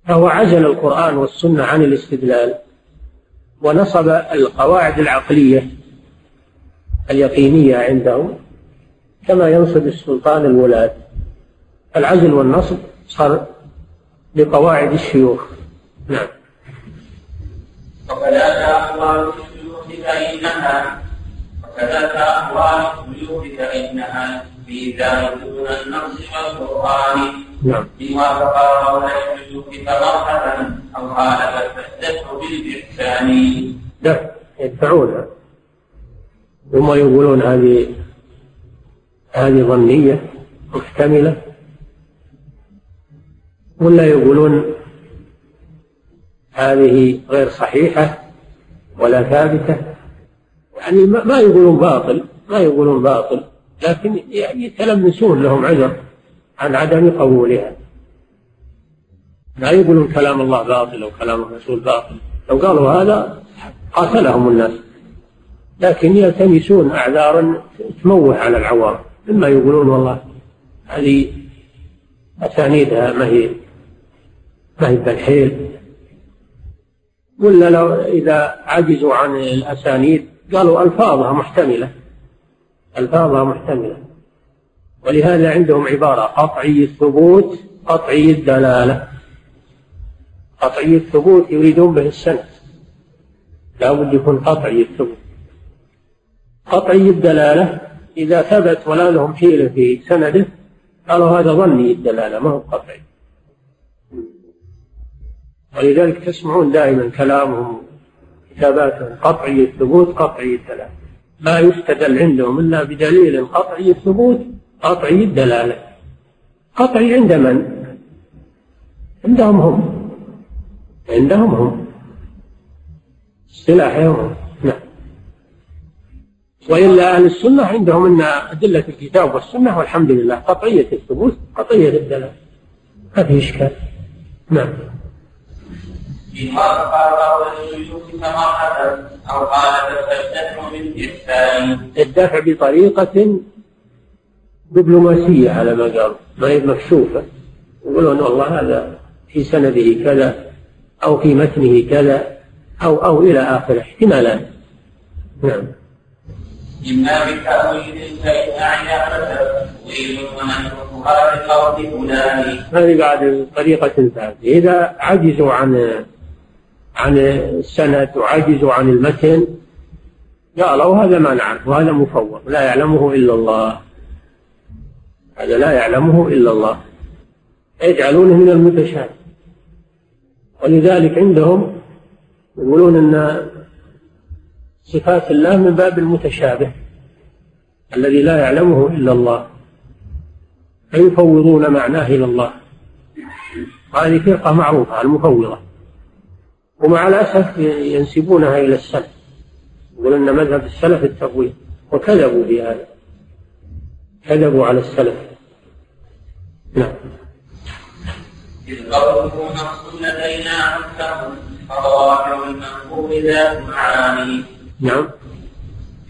فهو عزل القرآن والسنة عن الاستدلال ونصب القواعد العقلية اليقينية عندهم كما ينصب السلطان الولاة العزل والنصب صار بقواعد الشيوخ. نعم. وكذلك الشيوخ فإنها وكذلك أقوال الشيوخ فإنها في ذلك دون النص والقرآن. نعم. فيما وافق قول الشيوخ فمرحبا أو خالفت فالدفع بالإحسان. لا يدفعونها ثم يقولون هذه هذه ظنية محتملة ولا يقولون هذه غير صحيحة ولا ثابتة. يعني ما يقولون باطل ما يقولون باطل لكن يعني يتلمسون لهم عذر عن عدم قبولها. لا يقولون كلام الله باطل أو كلام الرسول باطل. لو قالوا هذا قاتلهم الناس. لكن يلتمسون أعذارا تموه على العوام. إما يقولون والله هذه أسانيدها ما هي ما هي بالحيل. ولا لو إذا عجزوا عن الأسانيد قالوا ألفاظها محتملة. ألفاظها محتملة. ولهذا عندهم عبارة قطعي الثبوت قطعي الدلالة. قطعي الثبوت يريدون به السند. لا بد يكون قطعي الثبوت. قطعي الدلالة إذا ثبت ولا لهم حيلة في سنده قالوا هذا ظني الدلالة ما هو قطعي. ولذلك تسمعون دائما كلامهم كتاباتهم قطعي الثبوت قطعي الدلالة. ما يستدل عندهم إلا بدليل قطعي الثبوت قطعي الدلالة. قطعي عند من؟ عندهم هم. عندهم هم. اصطلاحهم نعم. وإلا أهل السنة عندهم أن أدلة الكتاب والسنة والحمد لله. قطعية الثبوت قطعية الدلالة. ما في إشكال. نعم. إن وافق قول الشيوخ كما حدث أو قال فالدفع بالإحسان الدفع بطريقة دبلوماسية على ما قالوا ما هي مكشوفة. يقولون والله هذا في سنده كذا أو في متنه كذا أو أو إلى آخره احتمالات نعم. إما بتأويل فإن أعيا فتأويل ونحوها بقول فلان هذه بعد طريقة ثالثة. إذا عجزوا عن عن السند وعجزوا عن المتن. قالوا هذا ما نعرف وهذا مفوض لا يعلمه إلا الله. هذا لا يعلمه إلا الله. يجعلونه من المتشابه. ولذلك عندهم يقولون أن صفات الله من باب المتشابه الذي لا يعلمه إلا الله فيفوضون معناه إلى الله. هذه فرقة معروفة المفوضة. ومع الأسف ينسبونها إلى السلف. يقولون أن مذهب السلف التفويض وكذبوا في هذا. كذبوا على السلف. نعم. إذ قوله نص لدينا عكسهم فضواحر المنقول ذات معاني. نعم.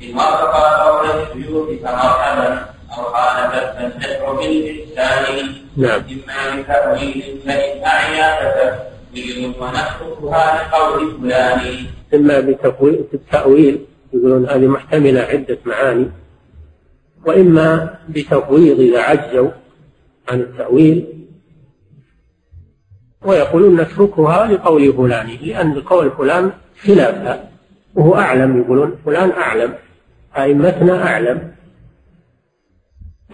إن وافق قول الشيوخ فمرحبا أو خالفت فالدفع بالإحسان نعم. إما بتأويل فإن أعيا لقول فلان إما بتفويل التأويل يقولون هذه محتملة عدة معاني. وإما بتفويض إذا عجزوا عن التأويل. ويقولون نتركها لقول فلان لأن قول فلان خلافها. وهو أعلم يقولون فلان أعلم أئمتنا أعلم.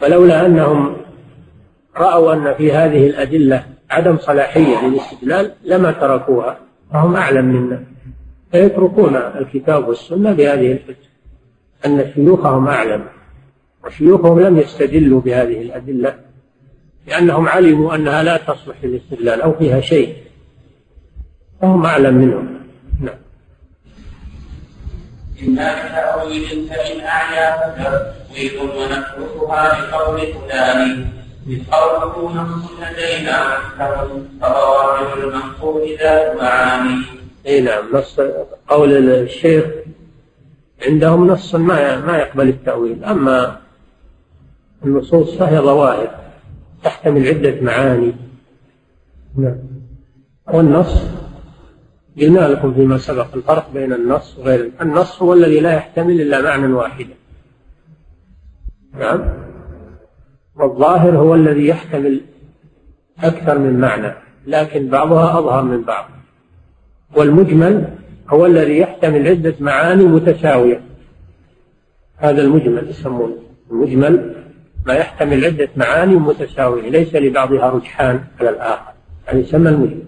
ولولا أنهم رأوا أن في هذه الأدلة عدم صلاحية للاستدلال لما تركوها فهم أعلم منا. فيتركون الكتاب والسنة بهذه الحجة. أن شيوخهم أعلم وشيوخهم لم يستدلوا بهذه الأدلة لأنهم علموا أنها لا تصلح للاستدلال أو فيها شيء. فهم أعلم منهم. نعم. إما بتأويل فإن أعيا فتأويل ونتركها فلان. قوله نص لدينا فظواهر المنقول ذات معاني. إي نعم نص قول الشيخ عندهم نص ما ما يقبل التأويل. أما النصوص فهي ظواهر تحتمل عدة معاني. نعم. والنص قلنا لكم فيما سبق الفرق بين النص وغير النص هو الذي لا يحتمل إلا معنى واحدا. نعم. والظاهر هو الذي يحتمل أكثر من معنى لكن بعضها أظهر من بعض. والمجمل هو الذي يحتمل عدة معاني متساوية. هذا المجمل يسمونه. المجمل ما يحتمل عدة معاني متساوية ليس لبعضها رجحان على الآخر. يعني يسمى المجمل.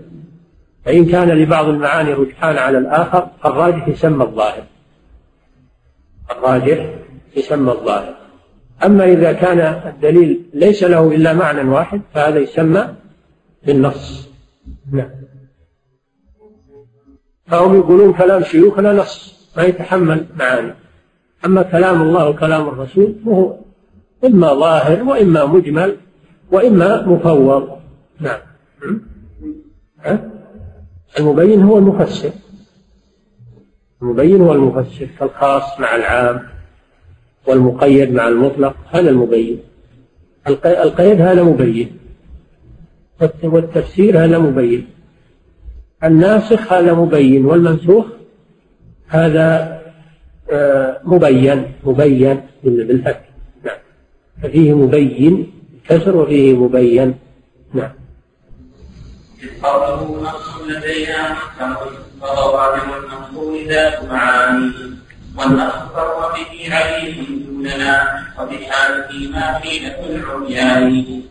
فإن كان لبعض المعاني رجحان على الآخر فالراجح يسمى الظاهر. الراجح يسمى الظاهر. أما إذا كان الدليل ليس له إلا معنى واحد فهذا يسمى بالنص. نعم. فهم يقولون كلام شيوخنا نص ما يتحمل معاني. أما كلام الله وكلام الرسول فهو إما ظاهر وإما مجمل وإما مفوض. نعم؟ المبين هو المفسر. المبين هو المفسر كالخاص مع العام. والمقيد مع المطلق هذا المبين. القيد هذا مبين. والتفسير هذا مبين. الناسخ هذا مبين. والمنسوخ هذا آه، مبين. مبين بالفتح نعم. ففيه مبين كسر وفيه مبين. نعم. قوله نص لدينا محكم. فضوابط المنصور ذات معاني. فهو به عليم دوننا وبحال ما حيلة العميان.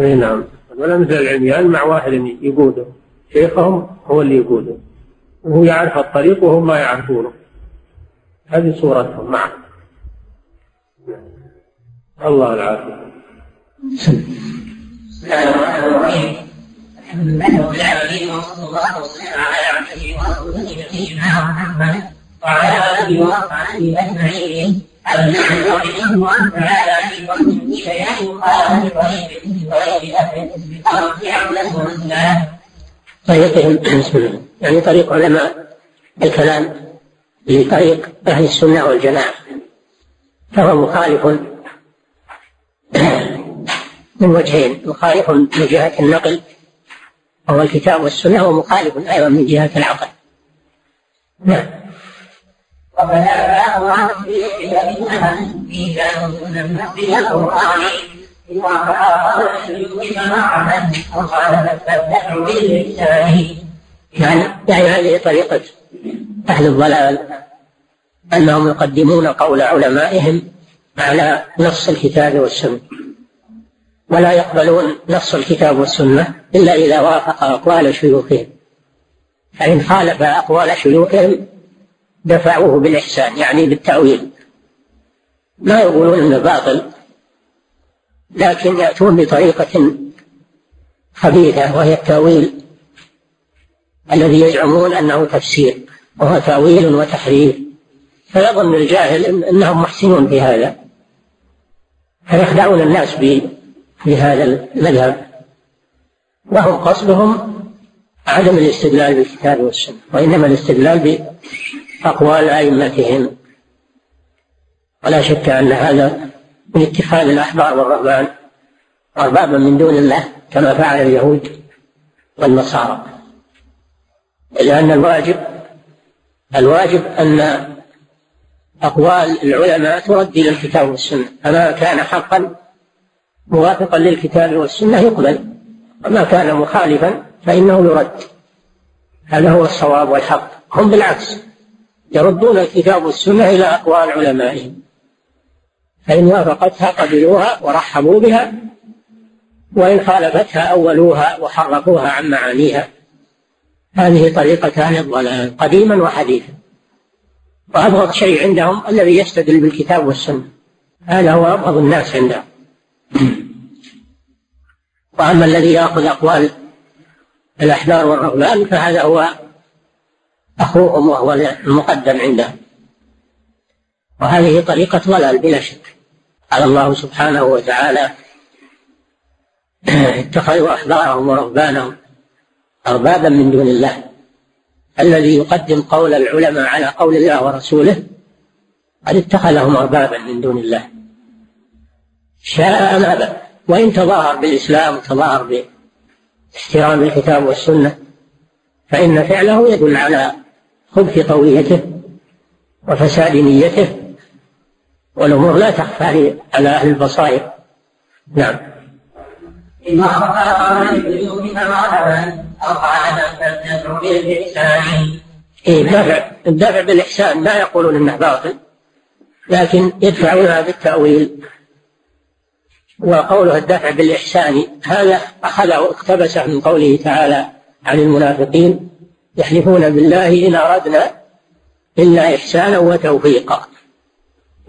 أي نعم. والامثل العميان مع واحد يقوده. شيخهم هو اللي يقوده. وهو يعرف الطريق وهم ما يعرفونه. هذه صورتهم معه. الله العافية. الحمد لله رب العالمين وصلى الله وسلم على عبده ورسوله نبينا محمد اله وصحبه اجمعين الحمد وانت على وصحبه شيئا قال بطريق غير أهل طريقهم بسم الله يعني طريق علماء الكلام لطريق أهل السنة والجماعة. فهو مخالف من وجهين مخالف من جهة النقل وهو الكتاب والسنة ومخالف أيضا من جهة العقل. نعم. يعني يعني هذه طريقة أهل الضلال أنهم يقدمون قول علمائهم على نص الكتاب والسنة ولا يقبلون نص الكتاب والسنة إلا إذا وافق أقوال شيوخهم فإن خالف أقوال شيوخهم دفعوه بالإحسان يعني بالتأويل. لا يقولون أنه باطل لكن يأتون بطريقة خبيثة وهي التأويل الذي يزعمون أنه تفسير وهو تأويل وتحريف. فيظن الجاهل أنهم محسنون في هذا فيخدعون الناس بهذا المذهب. وهم قصدهم عدم الاستدلال بالكتاب والسنة وإنما الاستدلال بأقوال أئمتهم ولا شك أن هذا من اتخاذ الأحبار والرهبان أربابا من دون الله كما فعل اليهود والنصارى. لأن الواجب الواجب أن أقوال العلماء ترد إلى الكتاب والسنة. فما كان حقا موافقا للكتاب والسنة يقبل وما كان مخالفا فإنه يرد. هذا هو الصواب والحق. هم بالعكس. يردون الكتاب والسنة إلى أقوال علمائهم. فإن وافقتها قبلوها ورحبوا بها وإن خالفتها أولوها وحرفوها عن معانيها. هذه طريقة أهل الضلال قديما وحديثا. وأبغض شيء عندهم الذي يستدل بالكتاب والسنة. هذا هو أبغض الناس عنده وأما الذي يأخذ أقوال الأحبار والرهبان فهذا هو أخوهم وهو المقدم عندهم وهذه طريقة ضلال بلا شك. قال الله سبحانه وتعالى اتخذوا أحبارهم ورهبانهم أربابا من دون الله. الذي يقدم قول العلماء على قول الله ورسوله قد اتخذهم أربابا من دون الله. شاء أم أبى. وإن تظاهر بالإسلام وتظاهر باحترام الكتاب والسنة فإن فعله يدل على خبث طويته وفساد نيته والأمور لا تخفى على أهل البصائر. نعم. إن إيه الدفع الدفع بالإحسان لا يقولون إنه باطل لكن يدفعونها بالتأويل. وقوله الدفع بالإحسان هذا أخذه اقتبسه من قوله تعالى عن المنافقين. يحلفون بالله إن أردنا إلا إحسانا وتوفيقا.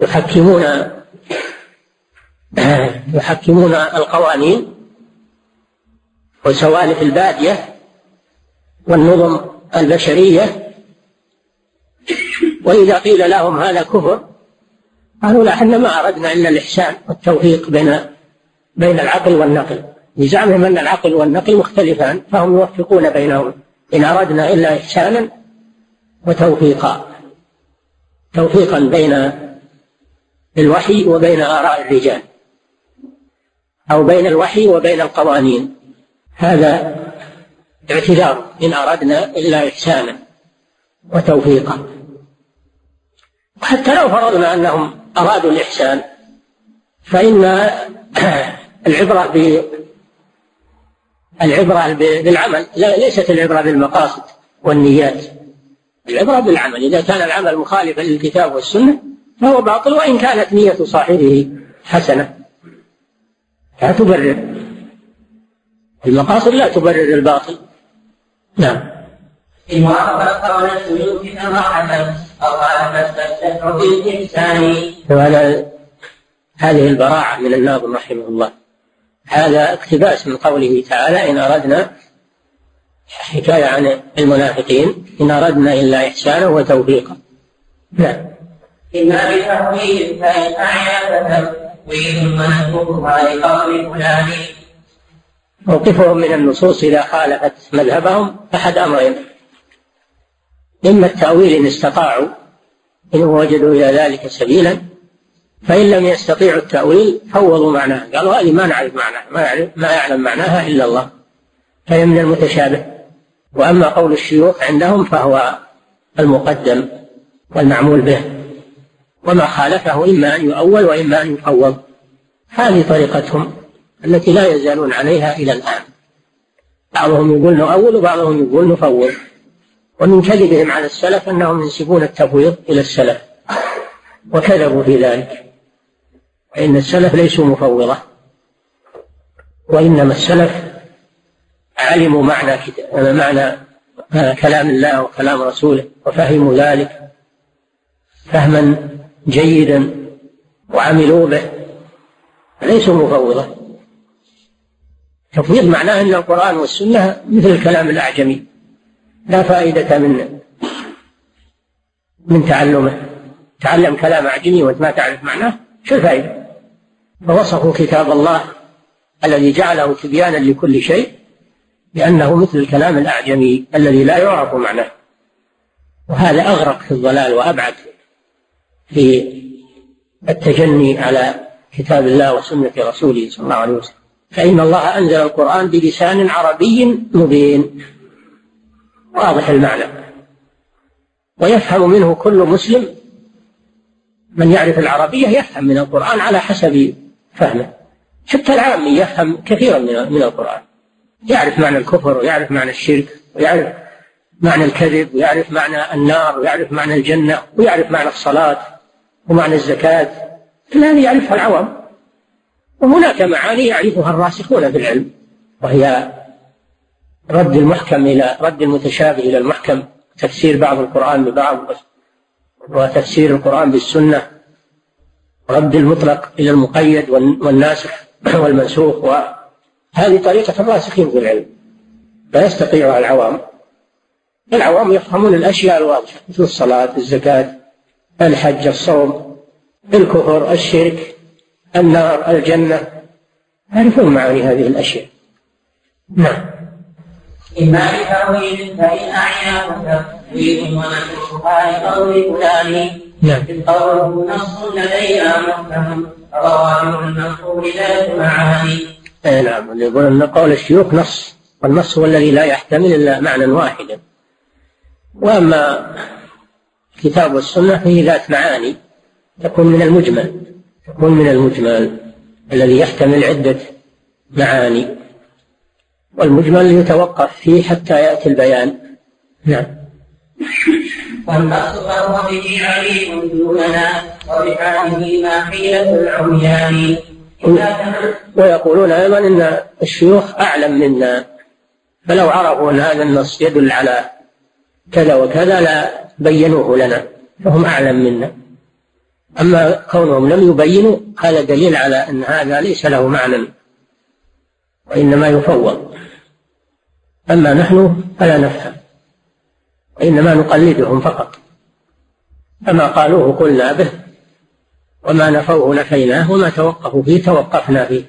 يحكمون يحكمون القوانين وسوالف البادية والنظم البشرية. وإذا قيل لهم هذا كفر قالوا لا إحنا ما أردنا إلا الإحسان والتوفيق بين بين العقل والنقل. بزعمهم أن العقل والنقل مختلفان فهم يوفقون بينهم. إن أردنا إلا إحسانا وتوفيقا توفيقا بين الوحي وبين آراء الرجال أو بين الوحي وبين القوانين. هذا اعتذار إن أردنا إلا إحسانا وتوفيقا. وحتى لو فرضنا أنهم أرادوا الإحسان فإن العبرة العبرة بالعمل. لا ليست العبرة بالمقاصد والنيات. العبرة بالعمل. إذا كان العمل مخالفا للكتاب والسنة فهو باطل وإن كانت نية صاحبه حسنة لا تبرر. المقاصد لا تبرر الباطل. نعم. إن وافق قول السلوك كما حمل أو ألف بالإنسان هذا هذه البراعة من الناظم رحمه الله. هذا اقتباس من قوله تعالى إن أردنا حكاية عن المنافقين إن أردنا إلا إحسانا وتوفيقا. نعم. إما بتأويل فإن أعيا فتأويل منكوبها لقول فلان موقفهم من النصوص إذا خالفت مذهبهم أحد أمرين. إما التأويل إن استطاعوا إن وجدوا إلى ذلك سبيلا فإن لم يستطيعوا التأويل فوضوا معناها قالوا هذه ما نعرف معناها ما, يعرف ما يعلم معناها إلا الله. فهي من المتشابه. وأما قول الشيوخ عندهم فهو المقدم والمعمول به. وما خالفه إما أن يؤول وإما أن يفوض. هذه طريقتهم التي لا يزالون عليها إلى الآن. بعضهم يقول نؤول وبعضهم يقول نفوض. ومن كذبهم على السلف أنهم ينسبون التفويض إلى السلف. وكذبوا في ذلك. فإن السلف ليسوا مفوضة وإنما السلف علموا معنى معنى كلام الله وكلام رسوله وفهموا ذلك فهما جيدا وعملوا به ليسوا مفوضة. تفويض معناه أن القرآن والسنة مثل الكلام الأعجمي لا فائدة من من تعلمه. تعلم كلام أعجمي وأنت ما تعرف معناه شو الفائدة؟ فوصفوا كتاب الله الذي جعله تبيانا لكل شيء بأنه مثل الكلام الأعجمي الذي لا يعرف معناه. وهذا أغرق في الضلال وأبعد في التجني على كتاب الله وسنة رسوله صلى الله عليه وسلم. فإن الله أنزل القرآن بلسان عربي مبين. واضح المعنى. ويفهم منه كل مسلم من يعرف العربية يفهم من القرآن على حسب فهمه. حتى العامي يفهم كثيرا من من القرآن. يعرف معنى الكفر ويعرف معنى الشرك ويعرف معنى الكذب ويعرف معنى النار ويعرف معنى الجنة ويعرف معنى الصلاة ومعنى الزكاة. كل هذه يعرفها العوام وهناك معاني يعرفها الراسخون في العلم وهي رد المحكم إلى رد المتشابه إلى المحكم. تفسير بعض القرآن ببعض وتفسير القرآن بالسنة. رد المطلق إلى المقيد والناسخ والمنسوخ وهذه طريقة الراسخين في العلم. لا يستطيعها العوام. العوام يفهمون الأشياء الواضحة مثل الصلاة الزكاة الحج الصوم الكفر الشرك النار الجنة. يعرفون معاني هذه الأشياء. نعم. إما لتأويل فإن أعياه تأويل ونشرها لقول فلان. نعم. قوله نص لدينا محكم رواه المنصور ذات معاني أي نعم. اللي يقول أن قول الشيوخ نص والنص هو الذي لا يحتمل إلا معنى واحدا. وأما الكتاب والسنة فيه ذات معاني تكون من المجمل تكون من المجمل الذي يحتمل عدة معاني والمجمل يتوقف فيه حتى يأتي البيان. نعم. والنص فهو به عليم دوننا وبحاله ما حيلة العميان ويقولون أيضا إن الشيوخ أعلم منا فلو عرفوا أن هذا النص يدل على كذا وكذا لا بينوه لنا فهم أعلم منا. أما كونهم لم يبينوا هذا دليل على أن هذا ليس له معنى وإنما يفوض. أما نحن فلا نفهم. وإنما نقلدهم فقط. فما قالوه قلنا به وما نفوه نفيناه وما توقفوا فيه توقفنا فيه.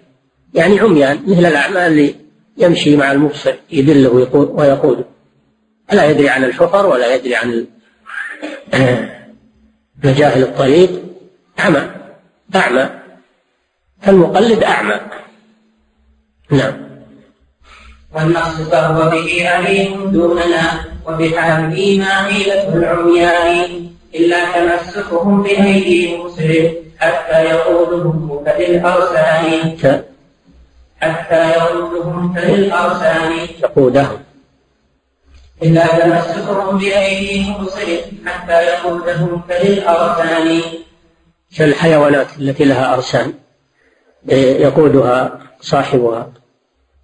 يعني عميان مثل الأعمال اللي يمشي مع المبصر يدله ويقوده لا يدري عن الحفر ولا يدري عن مجاهل الطريق. أعمى أعمى. فالمقلد أعمى. نعم. والنص فهو به عليم دوننا. وبحاله ما حيلة العميان. إلا تمسكهم بأيدي مسلم حتى يقودهم كالأرسال حتى يقودهم كالأرسال يقودهم إلا تمسكهم بأيدي مسلم حتى يقودهم كالأرسال كالحيوانات التي لها أرسان. يقودها صاحبها.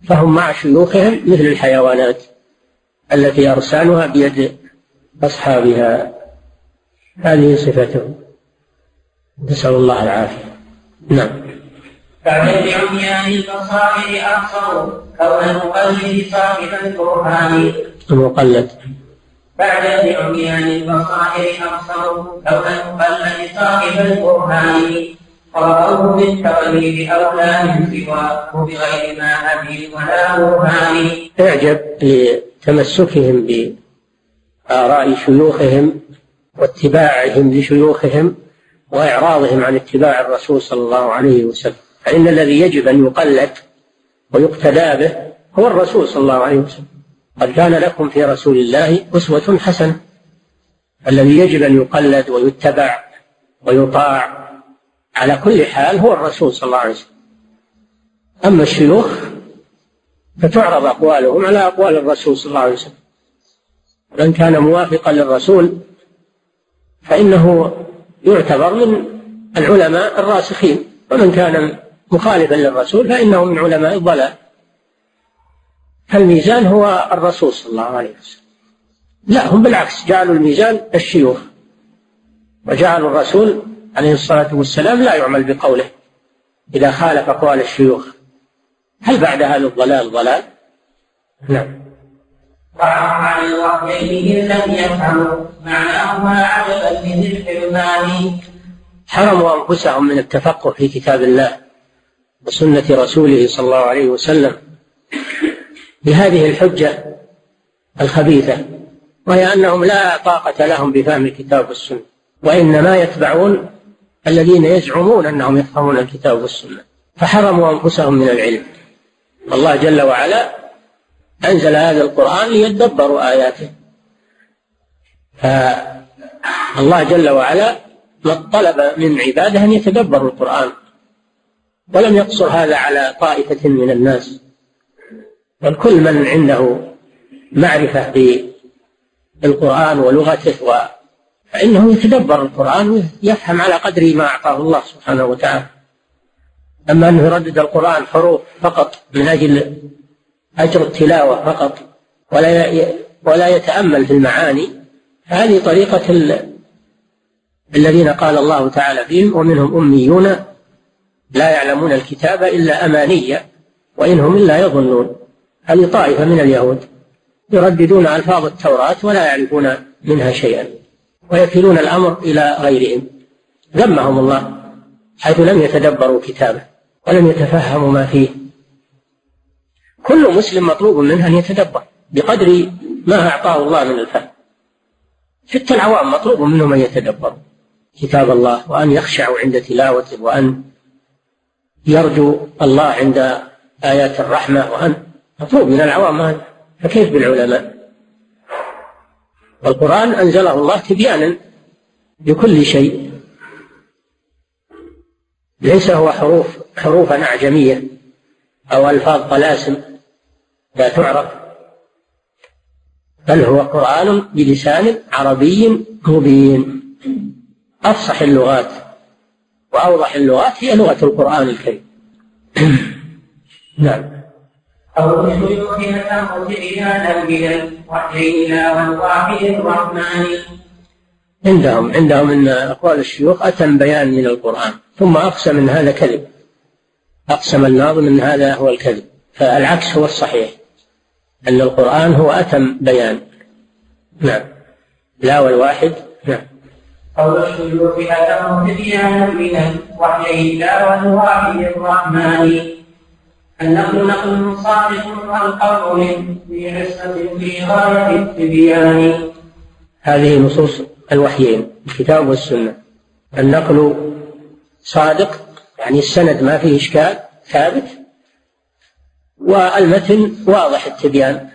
فهم مع شيوخهم مثل الحيوانات. التي أرسانها بيد أصحابها. هذه صفته. نسأل الله العافية. نعم. بعد بعميان البصائر أبصر كون المقلد صاحب البرهان المقلد. بعد بعميان البصائر أبصر كون المقلد صاحب البرهان قرأوه بالتقليد أولى من سواه بغير ما أبي ولا برهان اعجب لتمسكهم بآراء شيوخهم واتباعهم لشيوخهم وإعراضهم عن اتباع الرسول صلى الله عليه وسلم. فإن الذي يجب أن يقلد ويقتدى به هو الرسول صلى الله عليه وسلم. قد كان لكم في رسول الله أسوة حسنة. الذي يجب أن يقلد ويتبع ويطاع على كل حال هو الرسول صلى الله عليه وسلم. أما الشيوخ فتعرض أقوالهم على أقوال الرسول صلى الله عليه وسلم. من كان موافقا للرسول فإنه يعتبر من العلماء الراسخين. ومن كان مخالفا للرسول فإنه من علماء الضلال. فالميزان هو الرسول صلى الله عليه وسلم. لا هم بالعكس جعلوا الميزان الشيوخ. وجعلوا الرسول عليه الصلاة والسلام لا يعمل بقوله إذا خالف أقوال الشيوخ. هل بعد هذا الضلال ضلال؟ نعم عن الوحيين لم يفهموا معناهما عجبا الحرمان حرموا أنفسهم من التفقه في كتاب الله وسنة رسوله صلى الله عليه وسلم بهذه الحجة الخبيثة وهي أنهم لا طاقة لهم بفهم الكتاب والسنة وإنما يتبعون الذين يزعمون أنهم يفهمون الكتاب والسنة فحرموا أنفسهم من العلم. الله جل وعلا أنزل هذا القرآن ليدبروا آياته. فالله جل وعلا طلب من عباده أن يتدبروا القرآن ولم يقصر هذا على طائفة من الناس بل كل من عنده معرفة بالقرآن ولغته و فإنه يتدبر القرآن ويفهم على قدر ما أعطاه الله سبحانه وتعالى. أما أنه يردد القرآن حروف فقط من أجل أجر التلاوة فقط ولا ولا يتأمل في المعاني هذه طريقة الذين قال الله تعالى فيهم ومنهم أميون لا يعلمون الكتاب إلا أمانية وإن هم إلا يظنون. هذه طائفة من اليهود يرددون ألفاظ التوراة ولا يعرفون منها شيئا ويكلون الأمر إلى غيرهم. ذمهم الله حيث لم يتدبروا كتابه. ولم يتفهموا ما فيه. كل مسلم مطلوب منه أن يتدبر بقدر ما أعطاه الله من الفهم. حتى العوام مطلوب منهم أن يتدبروا. كتاب الله وأن يخشعوا عند تلاوته وأن يرجو الله عند آيات الرحمة وأن مطلوب من العوام هذا. فكيف بالعلماء؟ والقرآن أنزله الله تبيانا لكل شيء. ليس هو حروف حروفا أعجمية أو ألفاظ طلاسم لا تعرف. بل هو قرآن بلسان عربي مبين. أفصح اللغات وأوضح اللغات هي لغة القرآن الكريم. نعم. أو شيوخنا مرجعنا من الوحي إلى والواحد الرحمن. عندهم عندهم إن أقوال الشيوخ أتم بيان من القرآن. ثم أقسم إن هذا كذب. أقسم الناظم إن هذا هو الكذب. فالعكس هو الصحيح أن القرآن هو أتم بيان. نعم. لا والواحد نعم. قول الشيوخ أتم تبيانا من الوحي إلى والواحد الرحمن. النقل نقل صادق والقول في عصمة في غاية التبيان. هذه نصوص الوحيين الكتاب والسنة. النقل صادق يعني السند ما فيه إشكال ثابت. والمتن واضح التبيان.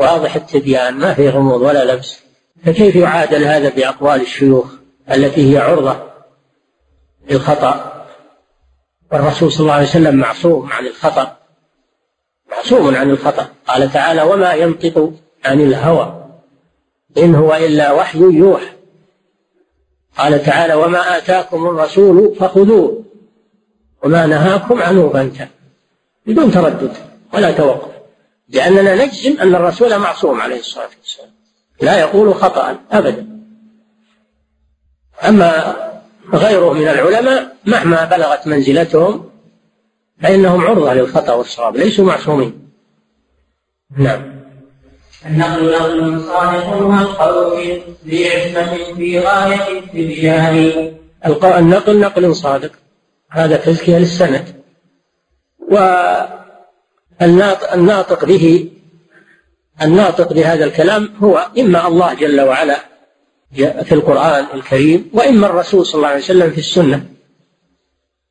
واضح التبيان ما فيه غموض ولا لبس. فكيف يعادل هذا بأقوال الشيوخ التي هي عرضة للخطأ؟ والرسول صلى الله عليه وسلم معصوم عن الخطأ. معصوم عن الخطأ. قال تعالى وما ينطق عن الهوى إن هو إلا وحي يوحى. قال تعالى وما آتاكم الرسول فخذوه وما نهاكم عنه فانتهوا بدون تردد ولا توقف. لأننا نجزم أن الرسول معصوم عليه الصلاة والسلام. لا يقول خطأ أبدا. أما غيره من العلماء مهما بلغت منزلتهم فإنهم عرضة للخطأ والصواب ليسوا معصومين. نعم. النقل نقل صادق والقول ذي عصمة في غاية التبيان. النقل نقل صادق. هذا تزكية للسند. والناطق به الناطق بهذا الكلام هو إما الله جل وعلا في القرآن الكريم وإما الرسول صلى الله عليه وسلم في السنة.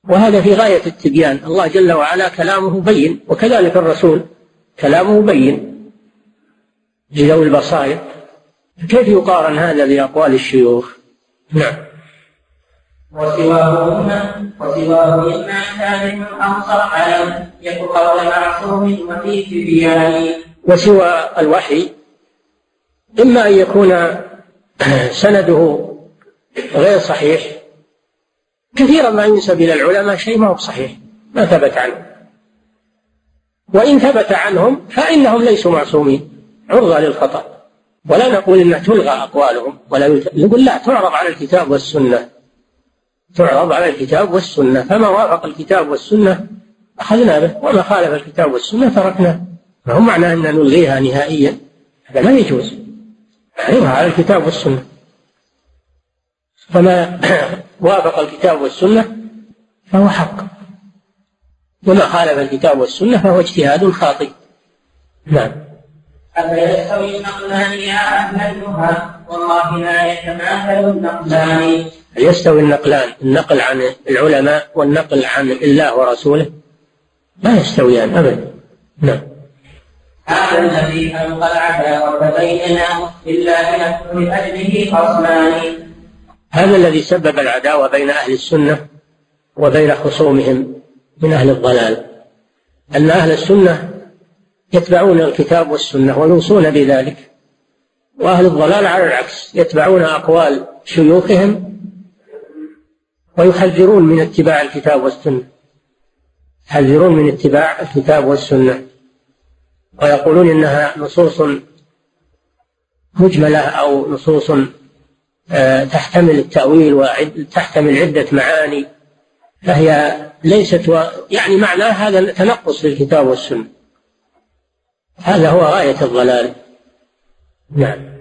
وهذا في غاية التبيان. الله جل وعلا كلامه بين وكذلك الرسول كلامه بين. لذوي البصائر كيف يقارن هذا بأقوال الشيوخ؟ نعم. وسواه وسواه مما كان أو صحا يكن قول معصوم وفي تبيان. وسوى الوحي إما أن يكون سنده غير صحيح كثيرا ما ينسب إلى العلماء شيء ما هو صحيح ما ثبت عنه. وإن ثبت عنهم فإنهم ليسوا معصومين. عرضة للخطأ ولا نقول إنها تلغى أقوالهم ولا. نقول لا تعرض على الكتاب والسنة. تعرض على الكتاب والسنة. فما وافق الكتاب والسنة أخذنا به وما خالف الكتاب والسنة تركناه ما هو معنى أن نلغيها نهائيا؟ هذا ما يجوز. نحرمها على الكتاب والسنة. فما وافق الكتاب والسنة فهو حق. وما خالف الكتاب والسنة فهو اجتهاد خاطئ. نعم. أفيستوي النقلان؟ يا أهل النهى والله لا يتماثل النقلان هل يستوي النقلان النقل عن العلماء والنقل عن الله ورسوله؟ لا يستويان أبدا. نعم. هذا الذي أنقل العداوة بيننا إلا نحن لأجله خصمان هذا الذي سبب العداوة بين أهل السنة وبين خصومهم من أهل الضلال. أن أهل السنة يتبعون الكتاب والسنة ويوصون بذلك وأهل الضلال على العكس يتبعون أقوال شيوخهم ويحذرون من اتباع الكتاب والسنة يحذرون من اتباع الكتاب والسنة ويقولون إنها نصوص مجملة أو نصوص آه، تحتمل التأويل وتحتمل عدة معاني فهي ليست و... يعني معناه هذا تنقص للكتاب والسنة. هذا هو غاية الضلال. نعم.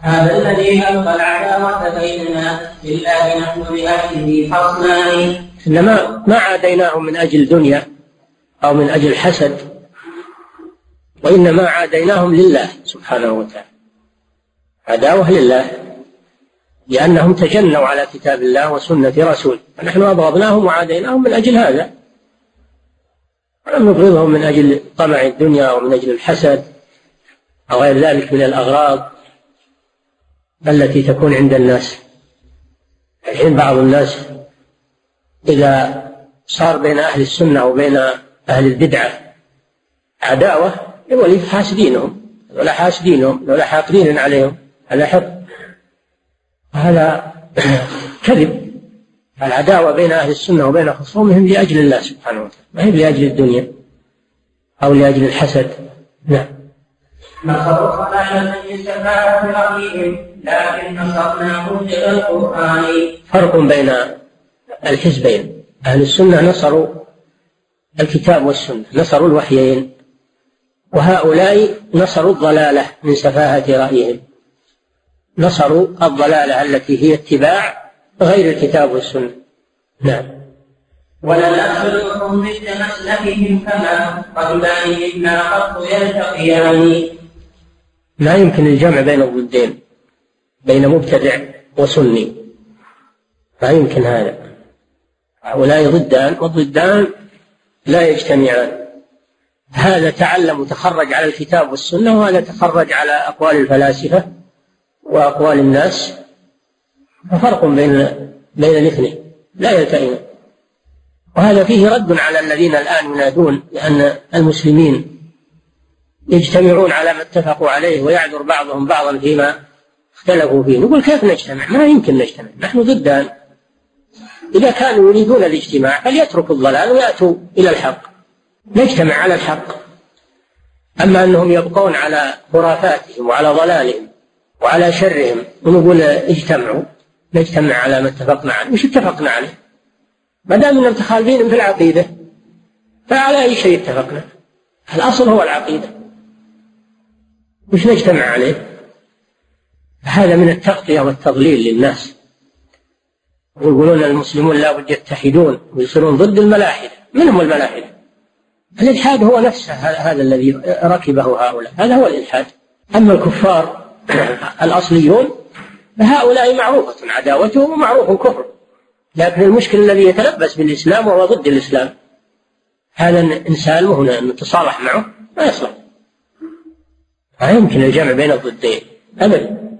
هذا الذي ألقى العداوة بيننا لله نحن بأهله خصمان إنما ما عاديناهم من أجل دنيا أو من أجل حسد وإنما عاديناهم لله سبحانه وتعالى. عداوة لله لأنهم تجنوا على كتاب الله وسنة رسوله. فنحن أبغضناهم وعاديناهم من أجل هذا. نبغضهم من أجل طمع الدنيا أو من أجل الحسد أو غير ذلك من الأغراض التي تكون عند الناس. الحين بعض الناس إذا صار بين أهل السنة وبين أهل البدعة عداوة يقول حاسدينهم ولا حاسدينهم ولا حاقدين عليهم هذا حق. هذا كذب. العداوة بين أهل السنة وبين خصومهم لأجل الله سبحانه وتعالى ما هي لأجل الدنيا أو لأجل الحسد؟ نعم. شفاعة رأيهم لكن نصرناه إلى القرآن فرق بين الحزبين. أهل السنة نصروا الكتاب والسنة نصروا الوحيين وهؤلاء نصروا الضلالة من سفاهة رأيهم نصروا الضلالة التي هي اتباع غير الكتاب والسنة نعم. ولنأخذكم مثل مسلكهم كما رجلان قط يلتقيان. ما يمكن الجمع بين الضدين بين مبتدع وسني. ما يمكن هذا. هؤلاء ضدان والضدان لا يجتمعان. هذا تعلم وتخرج على الكتاب والسنة وهذا تخرج على أقوال الفلاسفة وأقوال الناس. ففرق بين بين الاثنين لا يلتئم. وهذا فيه رد على الذين الآن ينادون بأن المسلمين يجتمعون على ما اتفقوا عليه ويعذر بعضهم بعضا فيما اختلفوا فيه. نقول كيف نجتمع؟ ما يمكن نجتمع. نحن ضدان إذا كانوا يريدون الاجتماع فليتركوا الضلال ويأتوا إلى الحق. نجتمع على الحق. أما أنهم يبقون على خرافاتهم وعلى ضلالهم وعلى شرهم ونقول اجتمعوا. نجتمع على ما اتفقنا عليه. وش اتفقنا عليه؟ ما دام إنهم متخالفين في العقيدة فعلى أي شيء اتفقنا؟ الأصل هو العقيدة. وش نجتمع عليه؟ هذا من التغطية والتضليل للناس. ويقولون المسلمون لا بد يتحدون ويصيرون ضد الملاحدة. من هم الملاحدة؟ الإلحاد هو نفسه هذا الذي ركبه هؤلاء. هذا هو الإلحاد. أما الكفار الأصليون فهؤلاء معروفة عداوتهم ومعروف كفر لكن المشكل الذي يتلبس بالإسلام وهو ضد الإسلام هذا إنسان هنا نتصالح معه ما يصلح. لا يمكن الجمع بين الضدين أبدا.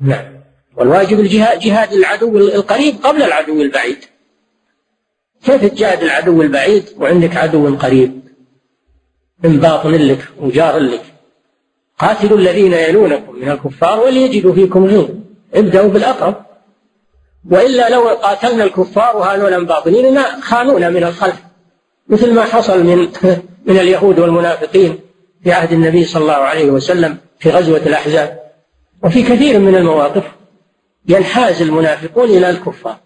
نعم. والواجب الجهاد جهاد العدو القريب قبل العدو البعيد. كيف تجاهد العدو البعيد وعندك عدو قريب؟ من باطن لك وجار لك. قاتلوا الذين يلونكم من الكفار وليجدوا فيكم غيظ ابدأوا بالأقرب. وإلا لو قاتلنا الكفار وهذولا باطنين خانونا من الخلف. مثل ما حصل من من اليهود والمنافقين في عهد النبي صلى الله عليه وسلم في غزوة الأحزاب. وفي كثير من المواقف ينحاز المنافقون إلى الكفار.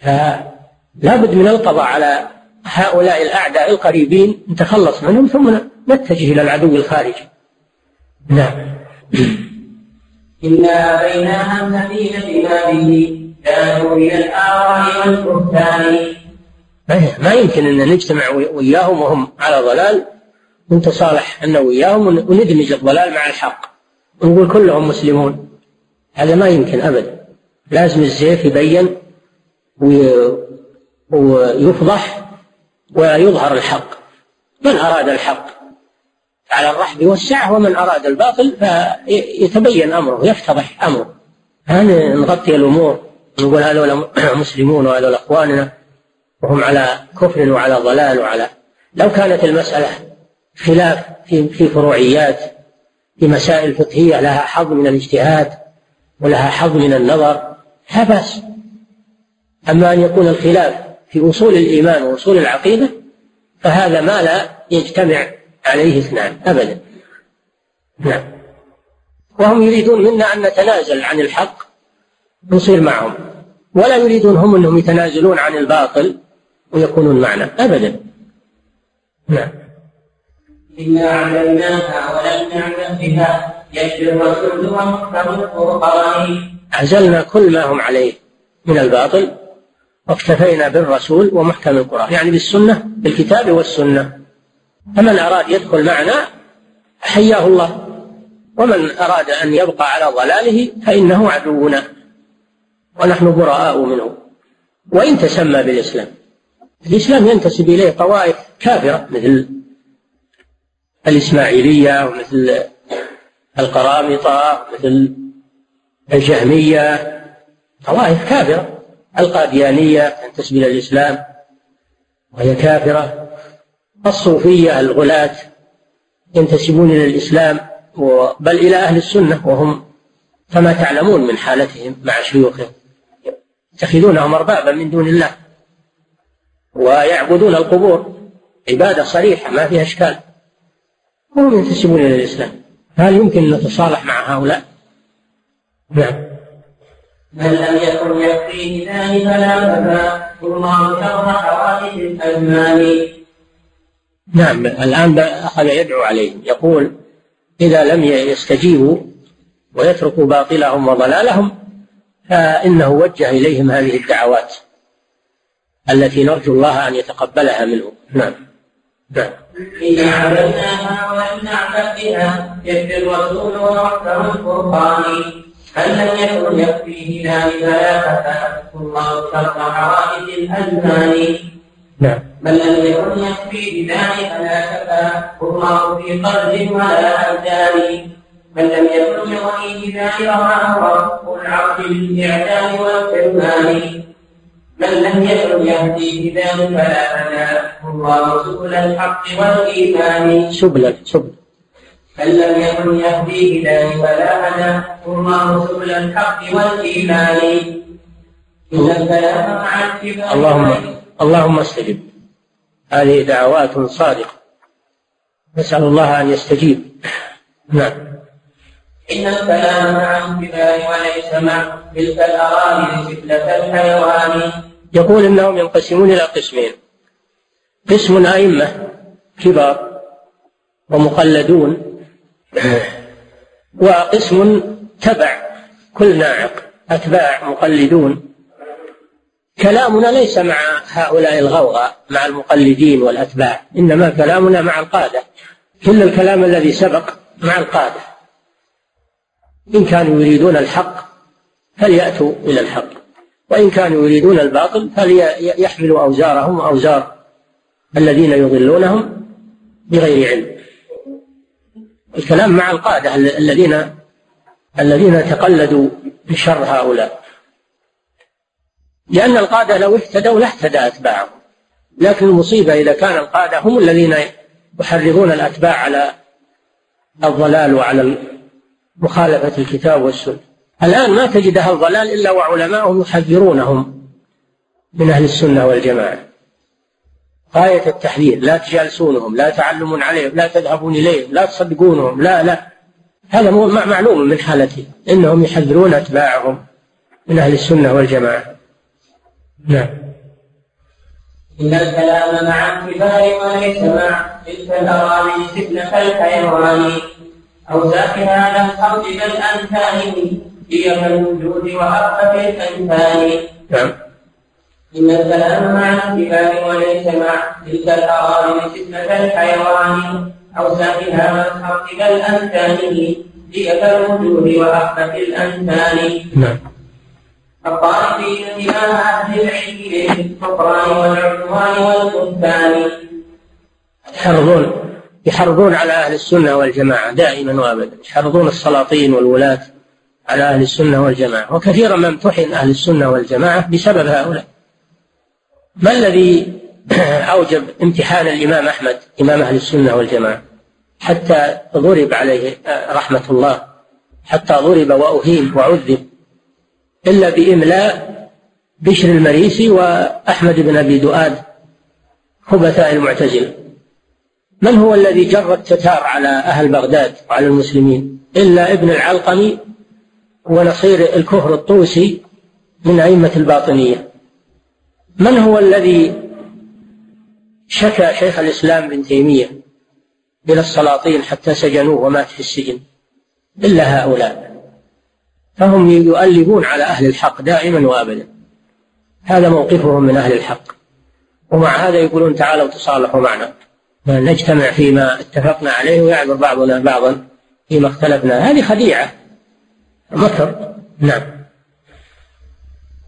فلا بد من القضاء على هؤلاء الأعداء القريبين نتخلص منهم ثم نتجه إلى العدو الخارجي. نعم. إلا بينها الذين ببابه كانوا من الآراء والبهتان ما يمكن أن نجتمع وياهم وهم على ضلال ونتصالح أن وياهم وندمج الضلال مع الحق. ونقول كلهم مسلمون. هذا ما يمكن أبدا لازم الزيف يبين ويفضح ويظهر الحق. من أراد الحق؟ على الرحب والسعة ومن أراد الباطل فيتبين أمره يفتضح أمره. هل نغطي الأمور نقول هذول مسلمون وهذول أخواننا وهم على كفر وعلى ضلال وعلى لو كانت المسألة خلاف في في فروعيات في مسائل فقهية لها حظ من الاجتهاد ولها حظ من النظر لا بأس. أما أن يكون الخلاف في أصول الإيمان وأصول العقيدة فهذا ما لا يجتمع عليه اثنان أبدا. نعم. وهم يريدون منا أن نتنازل عن الحق نصير معهم. ولا يريدون هم أنهم يتنازلون عن الباطل ويكونون معنا أبدا. نعم. إنا أعلناها ولم نعلم بها يشفي الرسول ومحكم القرآن عزلنا كل ما هم عليه من الباطل واكتفينا بالرسول ومحكم القرآن يعني بالسنة بالكتاب والسنة. فمن أراد يدخل معنا حياه الله ومن أراد أن يبقى على ضلاله فإنه عدونا ونحن براء منه. وإن تسمى بالإسلام الإسلام ينتسب إليه طوائف كافرة مثل الإسماعيلية ومثل القرامطة مثل الجهمية طوائف كافرة. القاديانية تنتسب إلى الإسلام وهي كافرة. الصوفية الغلاة ينتسبون إلى الإسلام بل إلى أهل السنة وهم كما تعلمون من حالتهم مع شيوخهم. يتخذونهم أربابا من دون الله ويعبدون القبور. عبادة صريحة ما فيها إشكال. وهم ينتسبون إلى الإسلام. هل يمكن أن نتصالح مع هؤلاء؟ نعم. من لم يكن يكفيه ذلك فلا بدا الله شر حوادث الأزمان. نعم الآن أخذ يدعو عليهم يقول إذا لم يستجيبوا ويتركوا باطلهم وضلالهم فإنه وجه إليهم هذه الدعوات التي نرجو الله أن يتقبلها منه نعم. نعم. إذا عبدناها ولم نعبد بها يكفي الرسول وحكم القرآن. هل لم يكن يكفيه ذلك لا فتاه الله شر حوائج الأزمان؟ نعم. بل لم يكن يكفي بذلك لا كفاه الله في قلب ولا أبدان بل لم يكن يغنيه ما هو رب العبد بالإعدام والحرمان من لم يكن يهدي بذلك فلا هداه الله سبل الحق والإيمان. سبل سبل من لم يكن يهدي بذلك فلا هداه الله سبل الحق والإيمان. إن الكلام مع اللهم اللهم استجب. هذه دعوات صادقة. نسأل الله أن يستجيب. نعم. إن الكلام مع انتباه وليس مع تلك الأراضي سفلة الحيوان. يقول إنهم ينقسمون إلى قسمين. قسم أئمة كبار ومقلدون وقسم تبع كل ناعق أتباع مقلدون. كلامنا ليس مع هؤلاء الغوغاء مع المقلدين والأتباع إنما كلامنا مع القادة. كل الكلام الذي سبق مع القادة. إن كانوا يريدون الحق فليأتوا إلى الحق. وإن كانوا يريدون الباطل فليحملوا أوزارهم وأوزار الذين يضلونهم بغير علم. الكلام مع القادة الذين الذين تقلدوا بشر هؤلاء. لأن القادة لو اهتدوا لاهتدى أتباعهم. لكن المصيبة إذا كان القادة هم الذين يحرضون الأتباع على الضلال وعلى مخالفة الكتاب والسنة. الآن ما تجد أهل الضلال إلا وعلماءهم يحذرونهم من أهل السنة والجماعة. غاية التحذير لا تجالسونهم لا تعلمون عليهم لا تذهبون إليهم لا تصدقونهم لا لا. هذا معلوم من حالتهم إنهم يحذرون أتباعهم من أهل السنة والجماعة. نعم. إن الكلام مع الكبار وليس مع تلك الأرامل سفنة الحيوان أو ساكنها لم ترد الأنثان هي كالوجود وحق الأنثان نعم. إن الكلام مع الكبار وليس مع تلك الأرامل سفنة الحيوان أو ساكنها لم ترد الأنثان هي كالوجود وحق الأنثان نعم. الطائفين إمام أهل العلم والعدوان والبهتان يحرضون يحرضون على أهل السنة والجماعة دائما وأبدا. يحرضون السلاطين والولاة على أهل السنة والجماعة. وكثيرا ما امتحن أهل السنة والجماعة بسبب هؤلاء. ما الذي أوجب امتحان الإمام أحمد إمام أهل السنة والجماعة؟ حتى ضرب عليه رحمة الله حتى ضرب وأهين وعذب. إلا بإملاء بشر المريسي وأحمد بن أبي دؤاد خبثاء المعتزلة. من هو الذي جر التتار على أهل بغداد وعلى المسلمين؟ إلا ابن العلقمي ونصير الكفر الطوسي من أئمة الباطنية. من هو الذي شكى شيخ الإسلام ابن تيمية إلى السلاطين حتى سجنوه ومات في السجن؟ إلا هؤلاء. فهم يؤلبون على أهل الحق دائما وأبدا. هذا موقفهم من أهل الحق. ومع هذا يقولون تعالوا تصالحوا معنا. نجتمع فيما اتفقنا عليه ويعذر بعضنا بعضا فيما اختلفنا. هذه خديعة. مكر نعم.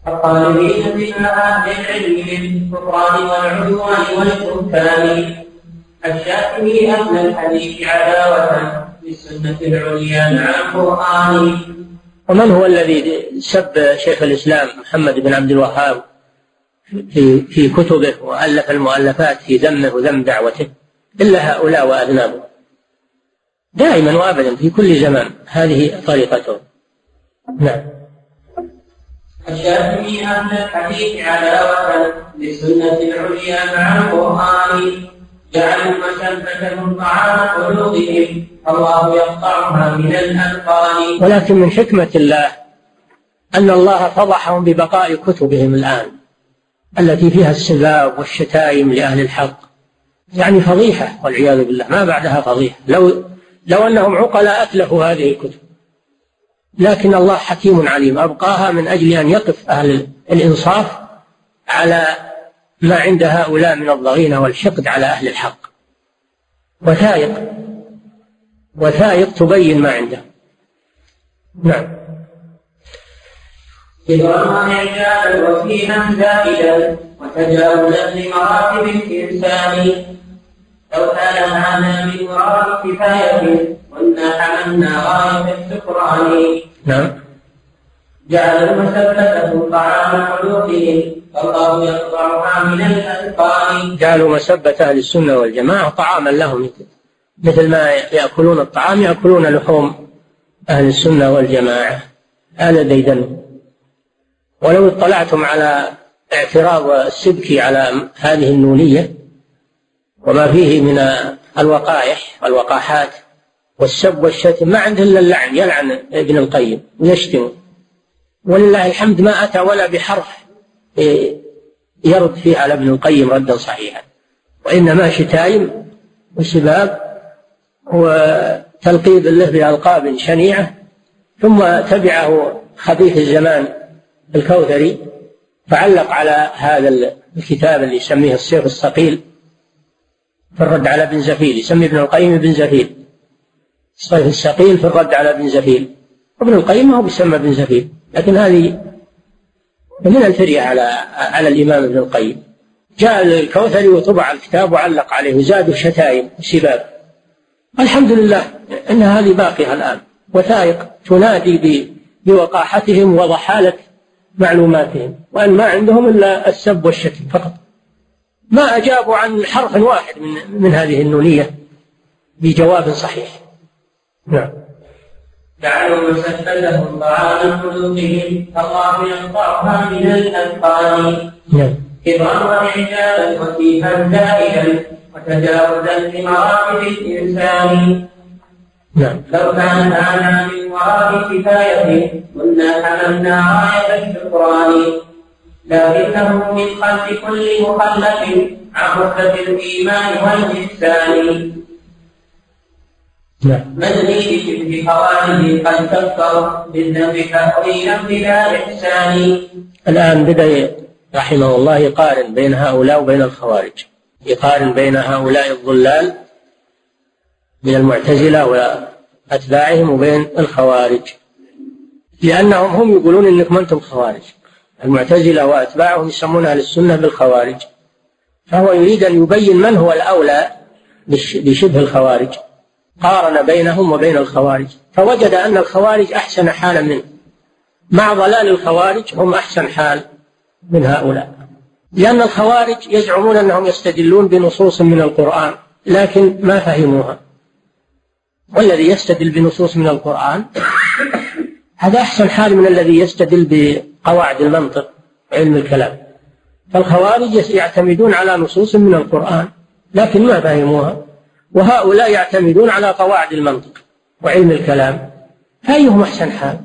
الطالبين من أهل العلم بالكفران والعدوان والكفان الشافعي أهل الحديث عداوة للسنة العليا مع القرآن. ومن هو الذي سب شيخ الإسلام محمد بن عبد الوهاب في في كتبه وألف المؤلفات في ذمه وذم دعوته؟ إلا هؤلاء وأذنابه. دائما وأبدا في كل زمان. هذه طريقتهم نعم. الشافعي أهل الحديث عداوة للسنة العليا مع القرآن. جعلوا مسبتهم طعام قلوبهم. الله يقطعها من الأذقان. ولكن من حكمة الله أن الله فضحهم ببقاء كتبهم الآن التي فيها السباب والشتائم لأهل الحق. يعني فضيحة والعياذ بالله ما بعدها فضيحة. لو لو أنهم عقلاء أتلفوا هذه الكتب. لكن الله حكيم عليم أبقاها من أجل أن يقف أهل الإنصاف على ما عند هؤلاء من الضغينة والحقد على أهل الحق. وثائق وثائق تبين ما عنده. نعم. كبرا إعجابا وفيها زائدا وتجاوزا لمراتب الإنسان. لو كان هذا من وراء كفاية قلنا حملنا غاية الشكران. نعم. جعل المسبة طعام قلوبهم فالله يقطعها من جعلوا مسبة أهل السنة والجماعة طعاما لهم. مثل ما يأكلون الطعام يأكلون لحوم أهل السنة والجماعة. هذا ديدن. ولو اطلعتم على اعتراض السبكي على هذه النونية وما فيه من الوقائح والوقاحات والسب والشتم ما عنده إلا اللعن يلعن ابن القيم ويشتم ولله الحمد ما أتى ولا بحرف. يرد فيه على ابن القيم ردا صحيحا. وإنما شتايم وسباب وتلقيب له بألقاب شنيعة ثم تبعه خبيث الزمان الكوثري فعلق على هذا الكتاب اللي يسميه السيف الثقيل في الرد على ابن زفيل يسمي ابن القيم ابن زفيل الصيف الثقيل في الرد على ابن زفيل ابن القيم هو بيسمى ابن زفيل لكن هذه من الفرية على على الإمام ابن القيم. جاء الكوثري وطبع الكتاب وعلق عليه وزاد شتائم وسباب الحمد لله أن هذه باقية الآن. وثائق تنادي بوقاحتهم وضحالة معلوماتهم. وأن ما عندهم إلا السب والشتم فقط. ما أجابوا عن حرف واحد من, من هذه النونية بجواب صحيح. نعم. جعلوا مسبتهم طعام قلوبهم فالله يقطعها من الأذقان نعم. كبرا وإعجابا وفيها زائدا وتجاوزا لمراتب الإنسان. نعم. لو كان هذا من وراء كفاية كنا حملنا راية الشكران لكنه من خلف كل مخلف عن رتبة الإيمان والإحسان. من لي قد كفر بالذنب تأويلا بلا إحسان. الآن بدأ رحمه الله يقارن بين هؤلاء وبين الخوارج. يقارن بين هؤلاء الضلال من المعتزلة وأتباعهم وبين الخوارج. لأنهم هم يقولون إنكم أنتم خوارج. المعتزلة وأتباعهم يسمون أهل السنة بالخوارج. فهو يريد أن يبين من هو الأولى بشبه الخوارج. قارن بينهم وبين الخوارج فوجد أن الخوارج أحسن حالا منه. مع ضلال الخوارج هم أحسن حال من هؤلاء. لأن الخوارج يزعمون أنهم يستدلون بنصوص من القرآن لكن ما فهموها. والذي يستدل بنصوص من القرآن هذا أحسن حال من الذي يستدل بقواعد المنطق وعلم الكلام. فالخوارج يعتمدون على نصوص من القرآن لكن ما فهموها. وهؤلاء يعتمدون على قواعد المنطق وعلم الكلام. فأيهم أحسن حال؟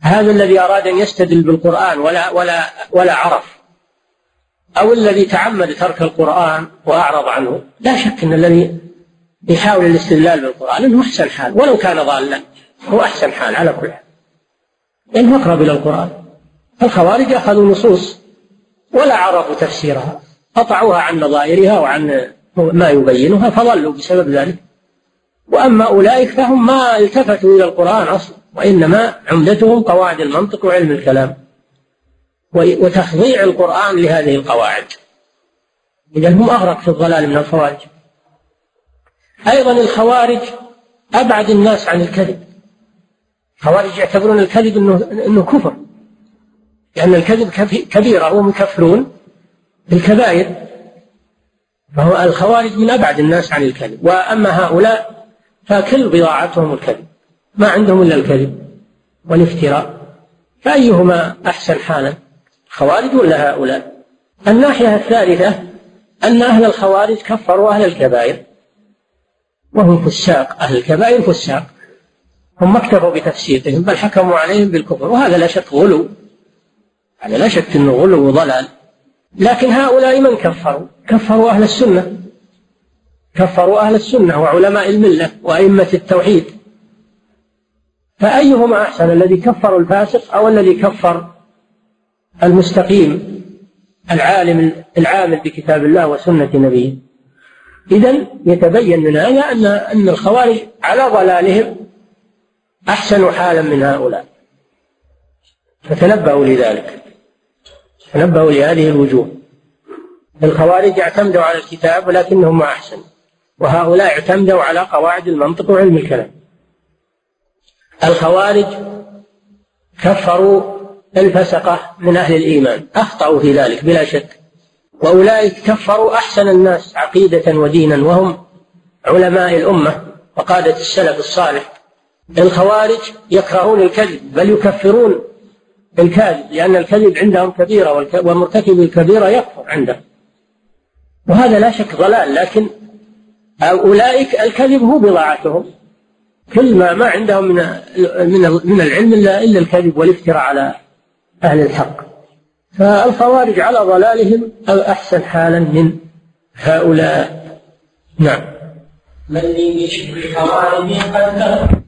هذا الذي أراد أن يستدل بالقرآن ولا ولا ولا عرف. أو الذي تعمد ترك القرآن وأعرض عنه. لا شك أن الذي يحاول الاستدلال بالقرآن أنه أحسن حال ولو كان ضالا. هو أحسن حال على كل حال. لأنه أقرب إلى القرآن. الخوارج أخذوا نصوص ولا عرفوا تفسيرها قطعوها عن نظائرها وعن ما يبينها فضلوا بسبب ذلك. وأما أولئك فهم ما التفتوا إلى القرآن أصلا وإنما عمدتهم قواعد المنطق وعلم الكلام وتخضيع القرآن لهذه القواعد. إذا هم أغرق في الضلال من الخوارج. أيضا الخوارج أبعد الناس عن الكذب. الخوارج يعتبرون الكذب أنه, إنه كفر لأن الكذب كبيرة وهم يكفرون بالكبائر. فهو الخوارج من أبعد الناس عن الكذب. وأما هؤلاء فكل بضاعتهم الكذب. ما عندهم إلا الكذب والافتراء. فأيهما أحسن حالا؟ خوارج ولا هؤلاء؟ الناحية الثالثة أن أهل الخوارج كفروا أهل الكبائر. وهم فساق. أهل الكبائر فساق. هم ما اكتفوا بتفسيقهم بل حكموا عليهم بالكفر. وهذا لا شك غلو. هذا لا شك أنه غلو وضلال. لكن هؤلاء من كفروا؟ كفروا أهل السنة. كفروا أهل السنة وعلماء الملة وأئمة التوحيد. فأيهما أحسن الذي كفر الفاسق أو الذي كفر المستقيم العالم العامل بكتاب الله وسنة نبيه؟ إذا يتبين من هذا أن أن الخوارج على ضلالهم أحسن حالا من هؤلاء. فتنبهوا لذلك. تنبهوا لهذه الوجوه. الخوارج اعتمدوا على الكتاب ولكنهم ما أحسن. وهؤلاء اعتمدوا على قواعد المنطق وعلم الكلام. الخوارج كفروا الفسقة من أهل الإيمان. أخطأوا في ذلك بلا شك. وأولئك كفروا أحسن الناس عقيدة ودينا وهم علماء الأمة وقادة السلف الصالح. الخوارج يكرهون الكذب بل يكفرون الكاذب لأن الكذب عندهم كبيرة ومرتكب الكبيرة يكفر عندهم وهذا لا شك ضلال لكن أولئك الكذب هو بضاعتهم. كل ما ما عندهم من من من العلم الا إلا الكذب والافتراء على أهل الحق. فالخوارج على ضلالهم أحسن حالا من هؤلاء. نعم. من لي بشكر الخوارج قد